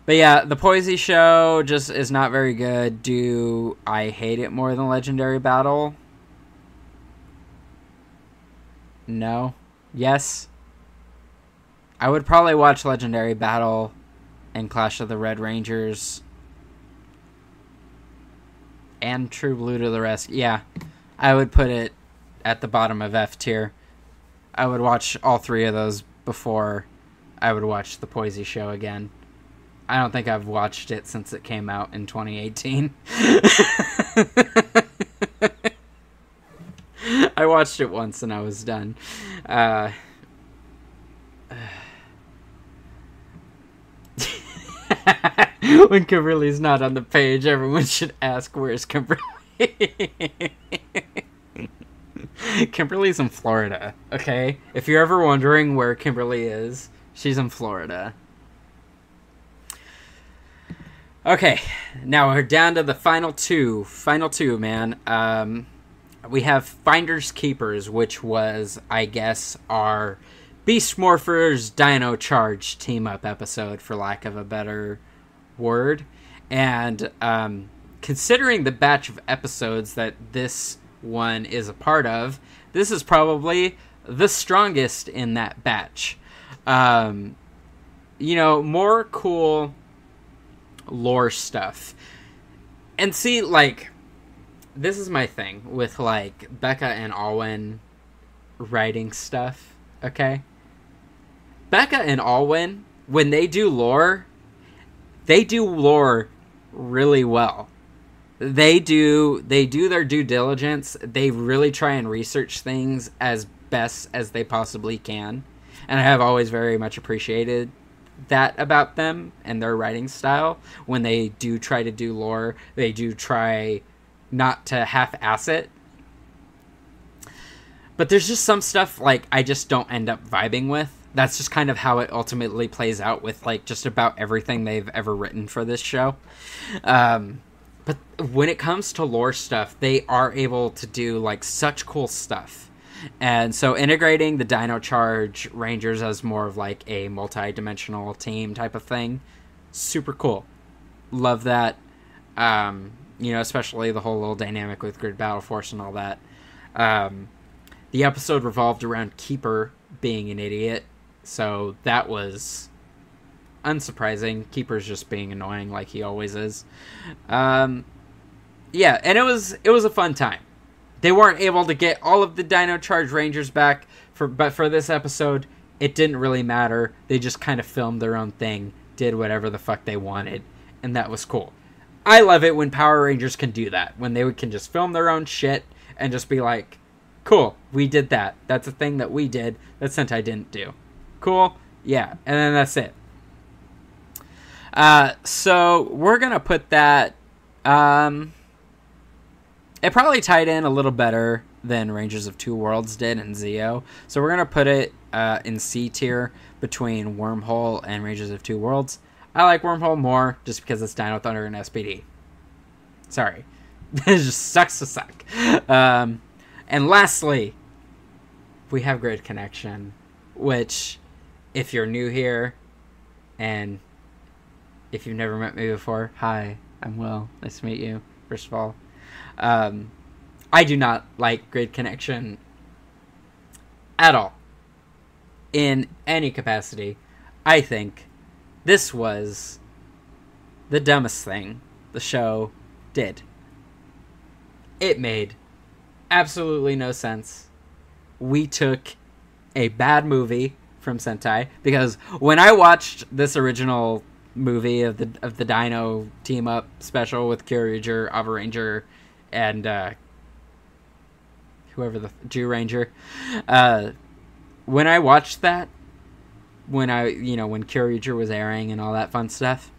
Speaker 1: but yeah, the Poisy show just is not very good. Do I hate it more than Legendary Battle? No. Yes. I would probably watch Legendary Battle and Clash of the Red Rangers and True Blue to the Rescue. Yeah, I would put it at the bottom of F tier. I would watch all three of those before I would watch the Poise show again. I don't think I've watched it since it came out in 2018. [LAUGHS] I watched it once and I was done. Uh, [SIGHS] when Kimberly's not on the page, everyone should ask, Where's Kimberly? [LAUGHS] Kimberly's in Florida, okay? If you're ever wondering where Kimberly is, she's in Florida. Okay, now we're down to the final two. Final two, man. Um, we have Finders Keepers, which was, I guess, our Beast Morphers Dino Charge team up episode, for lack of a better word. And um, considering the batch of episodes that this one is a part of, this is probably the strongest in that batch. Um, you know, more cool lore stuff. And see, like, this is my thing with, like, Becca and Alwyn writing stuff, okay? Becca and Alwyn, when they do lore, they do lore really well. They do they do their due diligence. They really try and research things as best as they possibly can. And I have always very much appreciated that about them and their writing style. When they do try to do lore, they do try not to half ass it. But there's just some stuff like I just don't end up vibing with. That's just kind of how it ultimately plays out with like just about everything they've ever written for this show. Um, but when it comes to lore stuff, they are able to do like such cool stuff. And so integrating the Dino Charge Rangers as more of like a multi-dimensional team type of thing, super cool. Love that. Um, you know, especially the whole little dynamic with Grid Battle Force and all that. Um, the episode revolved around Keeper being an idiot, so that was unsurprising. Keeper's just being annoying like he always is. Um, yeah, and it was it was a fun time. They weren't able to get all of the Dino Charge Rangers back for but for this episode, it didn't really matter. They just kind of filmed their own thing, did whatever the fuck they wanted, and that was cool. I love it when Power Rangers can do that. When they can just film their own shit and just be like, "Cool, we did that. That's a thing that we did that Sentai didn't do." Cool, yeah, and then that's it. Uh, so we're gonna put that. Um, it probably tied in a little better than Rangers of Two Worlds did in Zeo. So we're gonna put it uh, in C tier between Wormhole and Rangers of Two Worlds. I like Wormhole more just because it's Dino Thunder and SPD. Sorry, [LAUGHS] it just sucks to suck. Um, and lastly, we have Grid Connection, which, if you're new here, and if you've never met me before, hi, I'm Will. Nice to meet you. First of all, um, I do not like Grid Connection at all. In any capacity, I think this was the dumbest thing the show did. It made absolutely no sense. We took a bad movie from Sentai because when I watched this original movie of the of the Dino team up special with Kyoryuger, Abaranger, and uh, whoever the Zyuranger. Uh, when I watched that, when I you know when Kyoryuger was airing and all that fun stuff,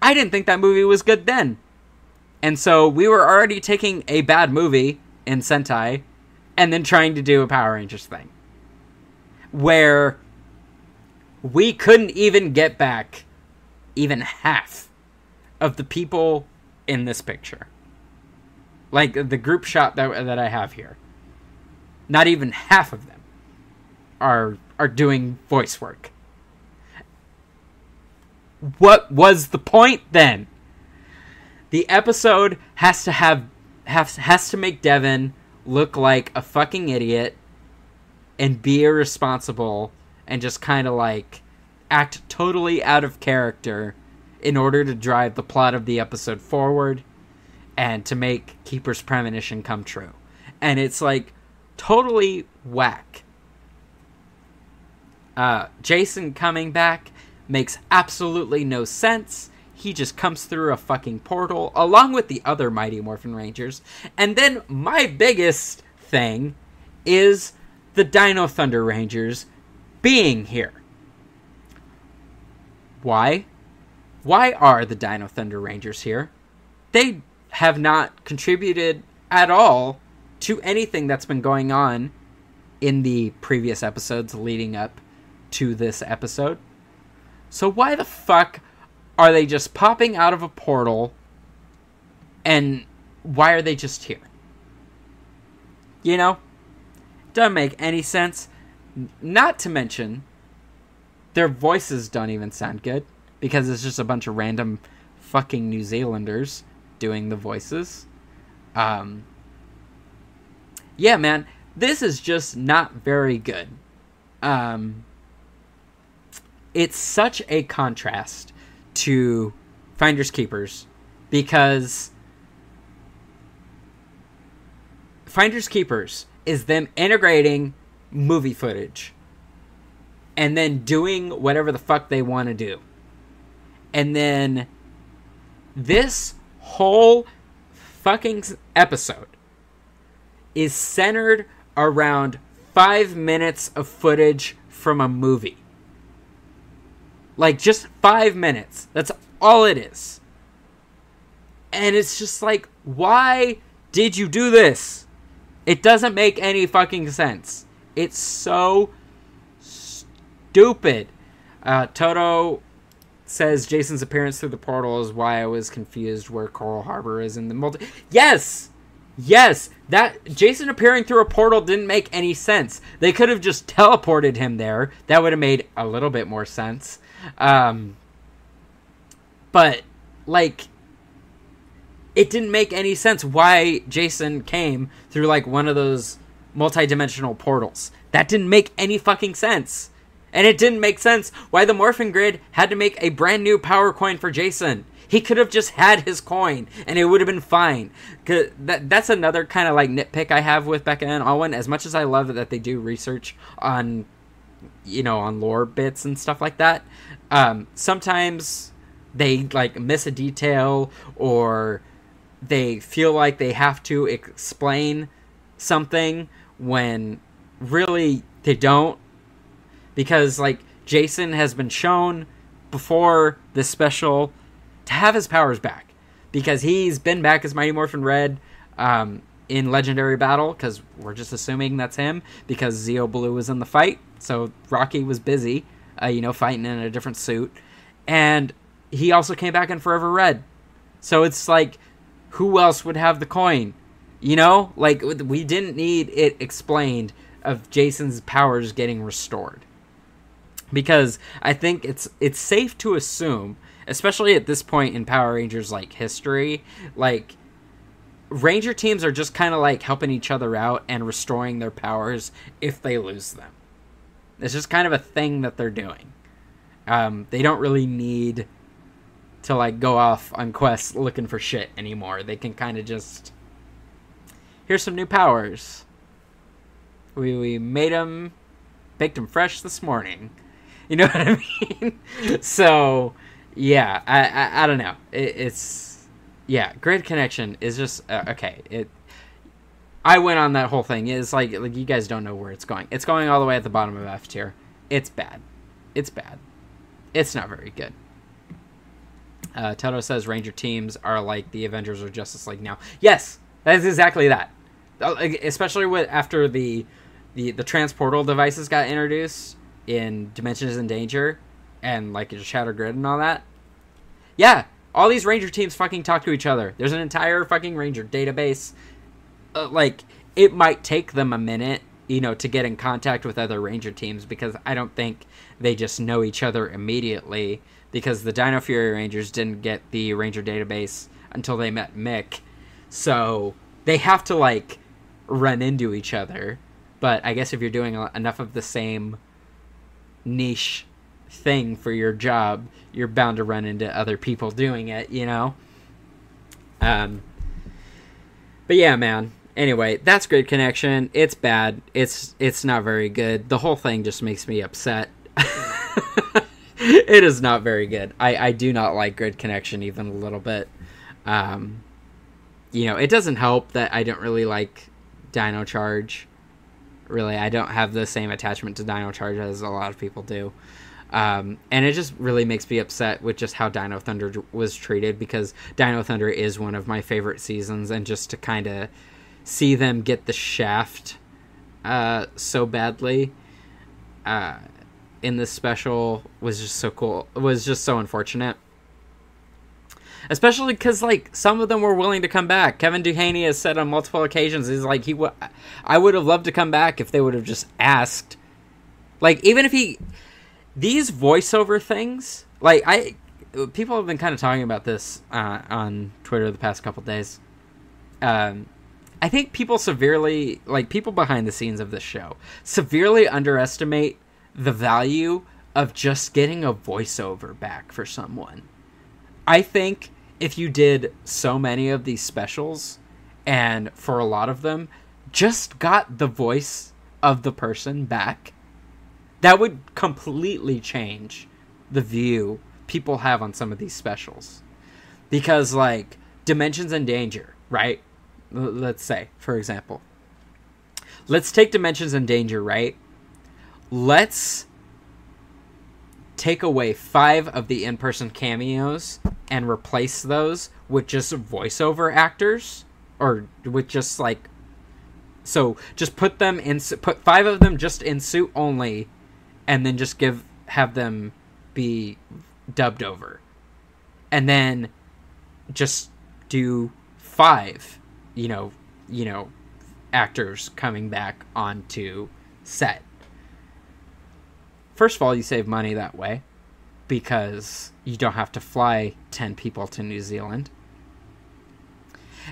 Speaker 1: I didn't think that movie was good then, and so we were already taking a bad movie in Sentai, and then trying to do a Power Rangers thing, where we couldn't even get back even half of the people in this picture. Like the group shot that that I have here. Not even half of them are are doing voice work. What was the point then? The episode has to have has has to make Devon look like a fucking idiot and be irresponsible and just kind of like act totally out of character in order to drive the plot of the episode forward. And to make Keeper's premonition come true. And it's like totally whack. Uh, Jason coming back makes absolutely no sense. He just comes through a fucking portal along with the other Mighty Morphin Rangers. And then my biggest thing is the Dino Thunder Rangers being here. Why? Why are the Dino Thunder Rangers here? They have not contributed at all to anything that's been going on in the previous episodes leading up to this episode. So why the fuck are they just popping out of a portal and why are they just here? You know? Doesn't make any sense. Not to mention, their voices don't even sound good because it's just a bunch of random fucking New Zealanders doing the voices. Um, yeah, man, this is just not very good. Um, it's such a contrast to Finders Keepers because Finders Keepers is them integrating movie footage and then doing whatever the fuck they want to do. And then this whole fucking episode is centered around five minutes of footage from a movie. Like, just five minutes. That's all it is. And it's just like, why did you do this? It doesn't make any fucking sense. It's so stupid. Uh, Toto says Jason's appearance through the portal is why I was confused where Coral Harbor is in the multi. Yes, yes, that Jason appearing through a portal didn't make any sense. They could have just teleported him there. That would have made a little bit more sense. Um, but like, it didn't make any sense why Jason came through like one of those multi-dimensional portals. That didn't make any fucking sense. And it didn't make sense why the Morphin Grid had to make a brand new power coin for Jason. He could have just had his coin and it would have been fine. That, that's another kind of like nitpick I have with Becca and Alwyn. As much as I love that they do research on, you know, on lore bits and stuff like that, um, sometimes they like miss a detail or they feel like they have to explain something when really they don't because like Jason has been shown before this special to have his powers back. Because he's been back as Mighty Morphin Red um, in Legendary Battle because we're just assuming that's him because Zeo Blue was in the fight, so Rocky was busy, uh, you know, fighting in a different suit, and he also came back in Forever Red, so it's like, who else would have the coin? You know, like we didn't need it explained of Jason's powers getting restored because I think it's it's safe to assume, especially at this point in Power Rangers like history, like Ranger teams are just kind of like helping each other out and restoring their powers if they lose them. It's just kind of a thing that they're doing. Um, they don't really need to like go off on quests looking for shit anymore. They can kind of just here's some new powers. We we made them, baked them fresh this morning. [LAUGHS] You know what I mean? [LAUGHS] so, yeah, I, I, I don't know. It, it's yeah, Grid Connection is just uh, okay. It. I went on that whole thing. Is like like you guys don't know where it's going. It's going all the way at the bottom of F tier. It's bad. It's bad. It's not very good. Uh, Toto says Ranger teams are like the Avengers or Justice League now. Yes, that is exactly that. Uh, especially with after the the the transportal devices got introduced in Dimensions in Danger and like Shatter Grid and all that. Yeah, all these Ranger teams fucking talk to each other. There's an entire fucking Ranger database. Uh, like it might take them a minute, you know, to get in contact with other Ranger teams because I don't think they just know each other immediately because the Dino Fury Rangers didn't get the Ranger database until they met Mick. So, they have to like run into each other. But I guess if you're doing enough of the same niche thing for your job, you're bound to run into other people doing it, you know? Um, But yeah, man. Anyway, that's Grid Connection. It's bad. It's it's not very good. The whole thing just makes me upset. [LAUGHS] it is not very good. I I do not like Grid Connection even a little bit. Um, you know, it doesn't help that I don't really like Dino Charge. Really, I don't have the same attachment to Dino Charge as a lot of people do. Um, and it just really makes me upset with just how Dino Thunder was treated because Dino Thunder is one of my favorite seasons, and just to kind of see them get the shaft uh, so badly uh, in this special was just so cool. It was just so unfortunate. Especially because like some of them were willing to come back. Kevin Duhaney has said on multiple occasions, he's like he, I would have loved to come back if they would have just asked. Like even if he, these voiceover things, like I, people have been kind of talking about this uh, on Twitter the past couple days. Um, I think people severely, like people behind the scenes of this show, severely underestimate the value of just getting a voiceover back for someone. I think if you did so many of these specials, and for a lot of them, just got the voice of the person back, that would completely change the view people have on some of these specials. Because, like, Dimensions in Danger, right? let's say, for example. Let's take Dimensions in Danger, right? Let's take away five of the in person cameos and replace those with just voiceover actors or with just like so just put them in put five of them just in suit only and then just give have them be dubbed over and then just do five you know, you know, actors coming back onto set. First of all, you save money that way because you don't have to fly 10 people to New Zealand.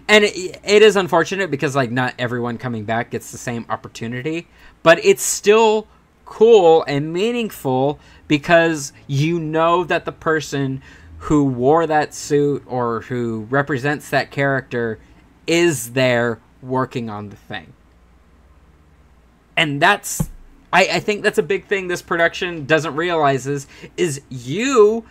Speaker 1: And it, it is unfortunate because like not everyone coming back gets the same opportunity, but it's still cool and meaningful because you know that the person who wore that suit or who represents that character is there working on the thing. And that's I, I think that's a big thing this production doesn't realize is, is you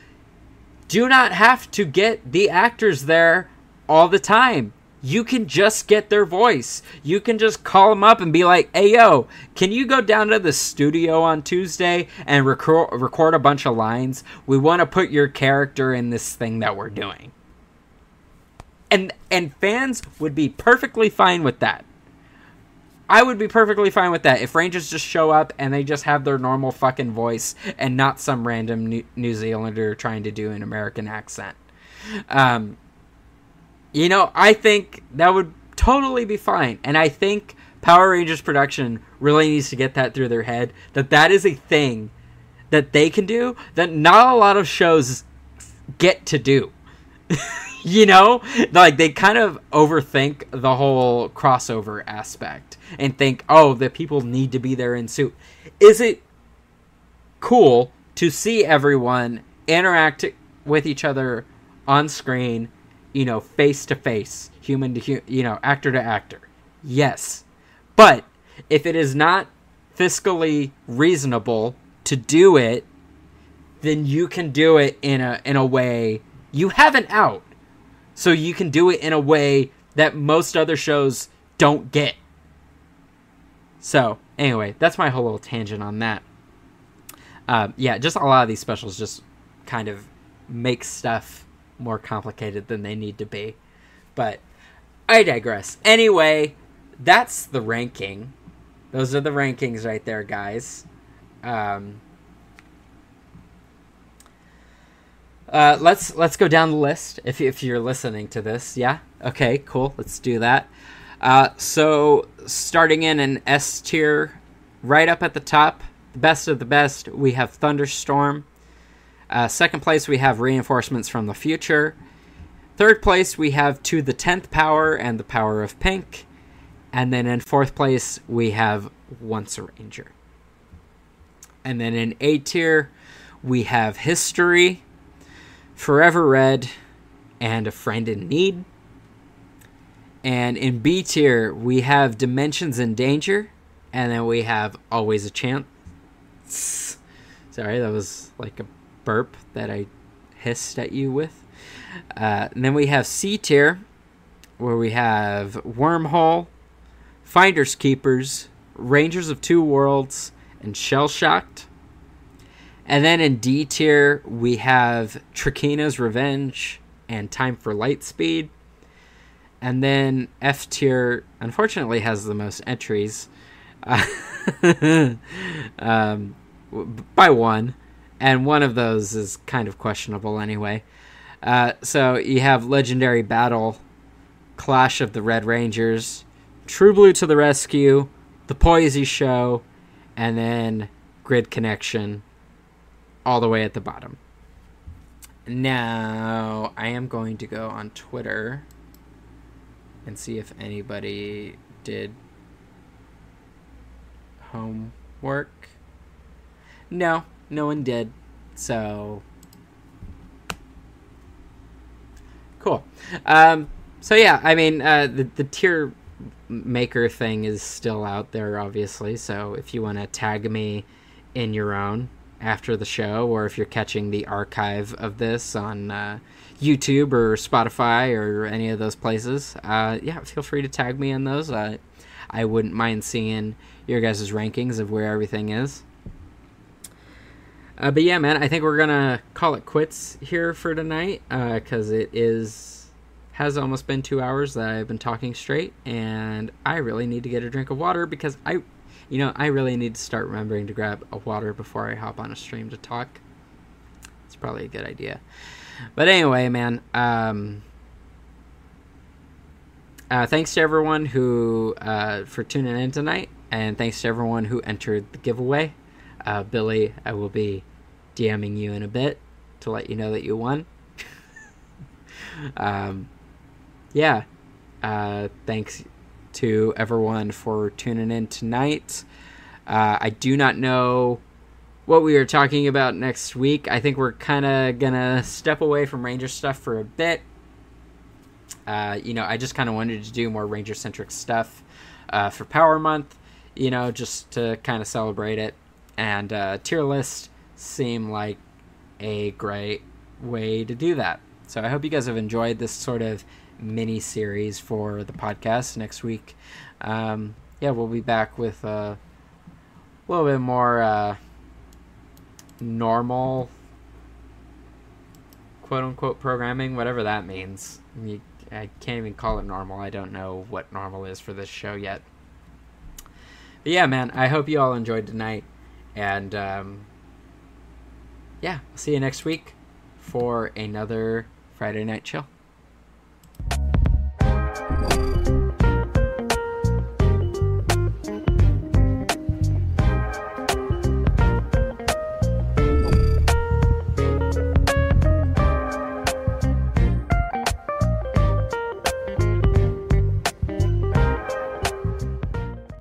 Speaker 1: do not have to get the actors there all the time. You can just get their voice. You can just call them up and be like, "Hey, yo, can you go down to the studio on Tuesday and record record a bunch of lines? We want to put your character in this thing that we're doing." and and fans would be perfectly fine with that. I would be perfectly fine with that if Rangers just show up and they just have their normal fucking voice and not some random New, Zealander trying to do an American accent. Um, you know, I think that would totally be fine, and I think Power Rangers production really needs to get that through their head that that is a thing that they can do that not a lot of shows get to do. [LAUGHS] [LAUGHS] you know? Like they kind of overthink the whole crossover aspect and think oh the people need to be there in suit. Is it cool to see everyone interact with each other on screen you know face to face human to hu- you know actor to actor? Yes. But if it is not fiscally reasonable to do it then you can do it in a in a way you have an out so you can do it in a way that most other shows don't get. So, anyway, that's my whole little tangent on that. Uh, yeah, just a lot of these specials just kind of make stuff more complicated than they need to be. But I digress. Anyway, that's the ranking. Those are the rankings right there, guys. Um, Uh, let's let's go down the list if if you're listening to this. Yeah. Okay. Cool. Let's do that. Uh, so starting in an S tier, right up at the top, the best of the best, we have Thunderstorm. Uh, second place, we have Reinforcements from the Future. Third place, we have To the Tenth Power and the Power of Pink. And then in fourth place, we have Once a Ranger. And then in A tier, we have History. Forever Red, and A Friend in Need. and in B tier, we have Dimensions in Danger, and then we have Always a Chance. Sorry, that was like a burp that I hissed at you with. Uh, and then we have C tier, where we have Wormhole, Finders Keepers, Rangers of Two Worlds, and Shell Shocked. And then in D tier, we have Trakeena's Revenge and Time for Lightspeed. And then F tier, unfortunately, has the most entries [LAUGHS] um, by one. And one of those is kind of questionable anyway. Uh, so you have Legendary Battle, Clash of the Red Rangers, True Blue to the Rescue, The Poisy Show, and then Grid Connection all the way at the bottom. Now, I am going to go on Twitter and see if anybody did homework. No, no one did. So, cool. Um, so yeah, I mean, uh, the the tier maker thing is still out there, obviously. So if you want to tag me in your own after the show, or if you're catching the archive of this on uh, YouTube or Spotify or any of those places, uh, yeah, feel free to tag me in those. Uh, I wouldn't mind seeing your guys' rankings of where everything is. Uh, but yeah, man, I think we're gonna call it quits here for tonight because uh, it is has almost been two hours that I've been talking straight, and I really need to get a drink of water because I, you know, I really need to start remembering to grab a water before I hop on a stream to talk. It's probably a good idea. But anyway, man, um, uh, thanks to everyone who uh, for tuning in tonight, and thanks to everyone who entered the giveaway. Uh, Billy, I will be DMing you in a bit to let you know that you won. [LAUGHS] um, yeah, uh, thanks to everyone for tuning in tonight. Uh, I do not know what we are talking about next week. I think we're kind of gonna step away from Ranger stuff for a bit. Uh, you know, I just kind of wanted to do more Ranger centric stuff uh, for Power Month. You know, just to kind of celebrate it. And uh, tier list seem like a great way to do that. So I hope you guys have enjoyed this sort of mini series for the podcast next week. Um, yeah, we'll be back with a little bit more uh, normal, quote unquote, programming, whatever that means. I, I can't even call it normal. I don't know what normal is for this show yet. But yeah, man, I hope you all enjoyed tonight. And um, yeah, I'll see you next week for another Friday Night Chill.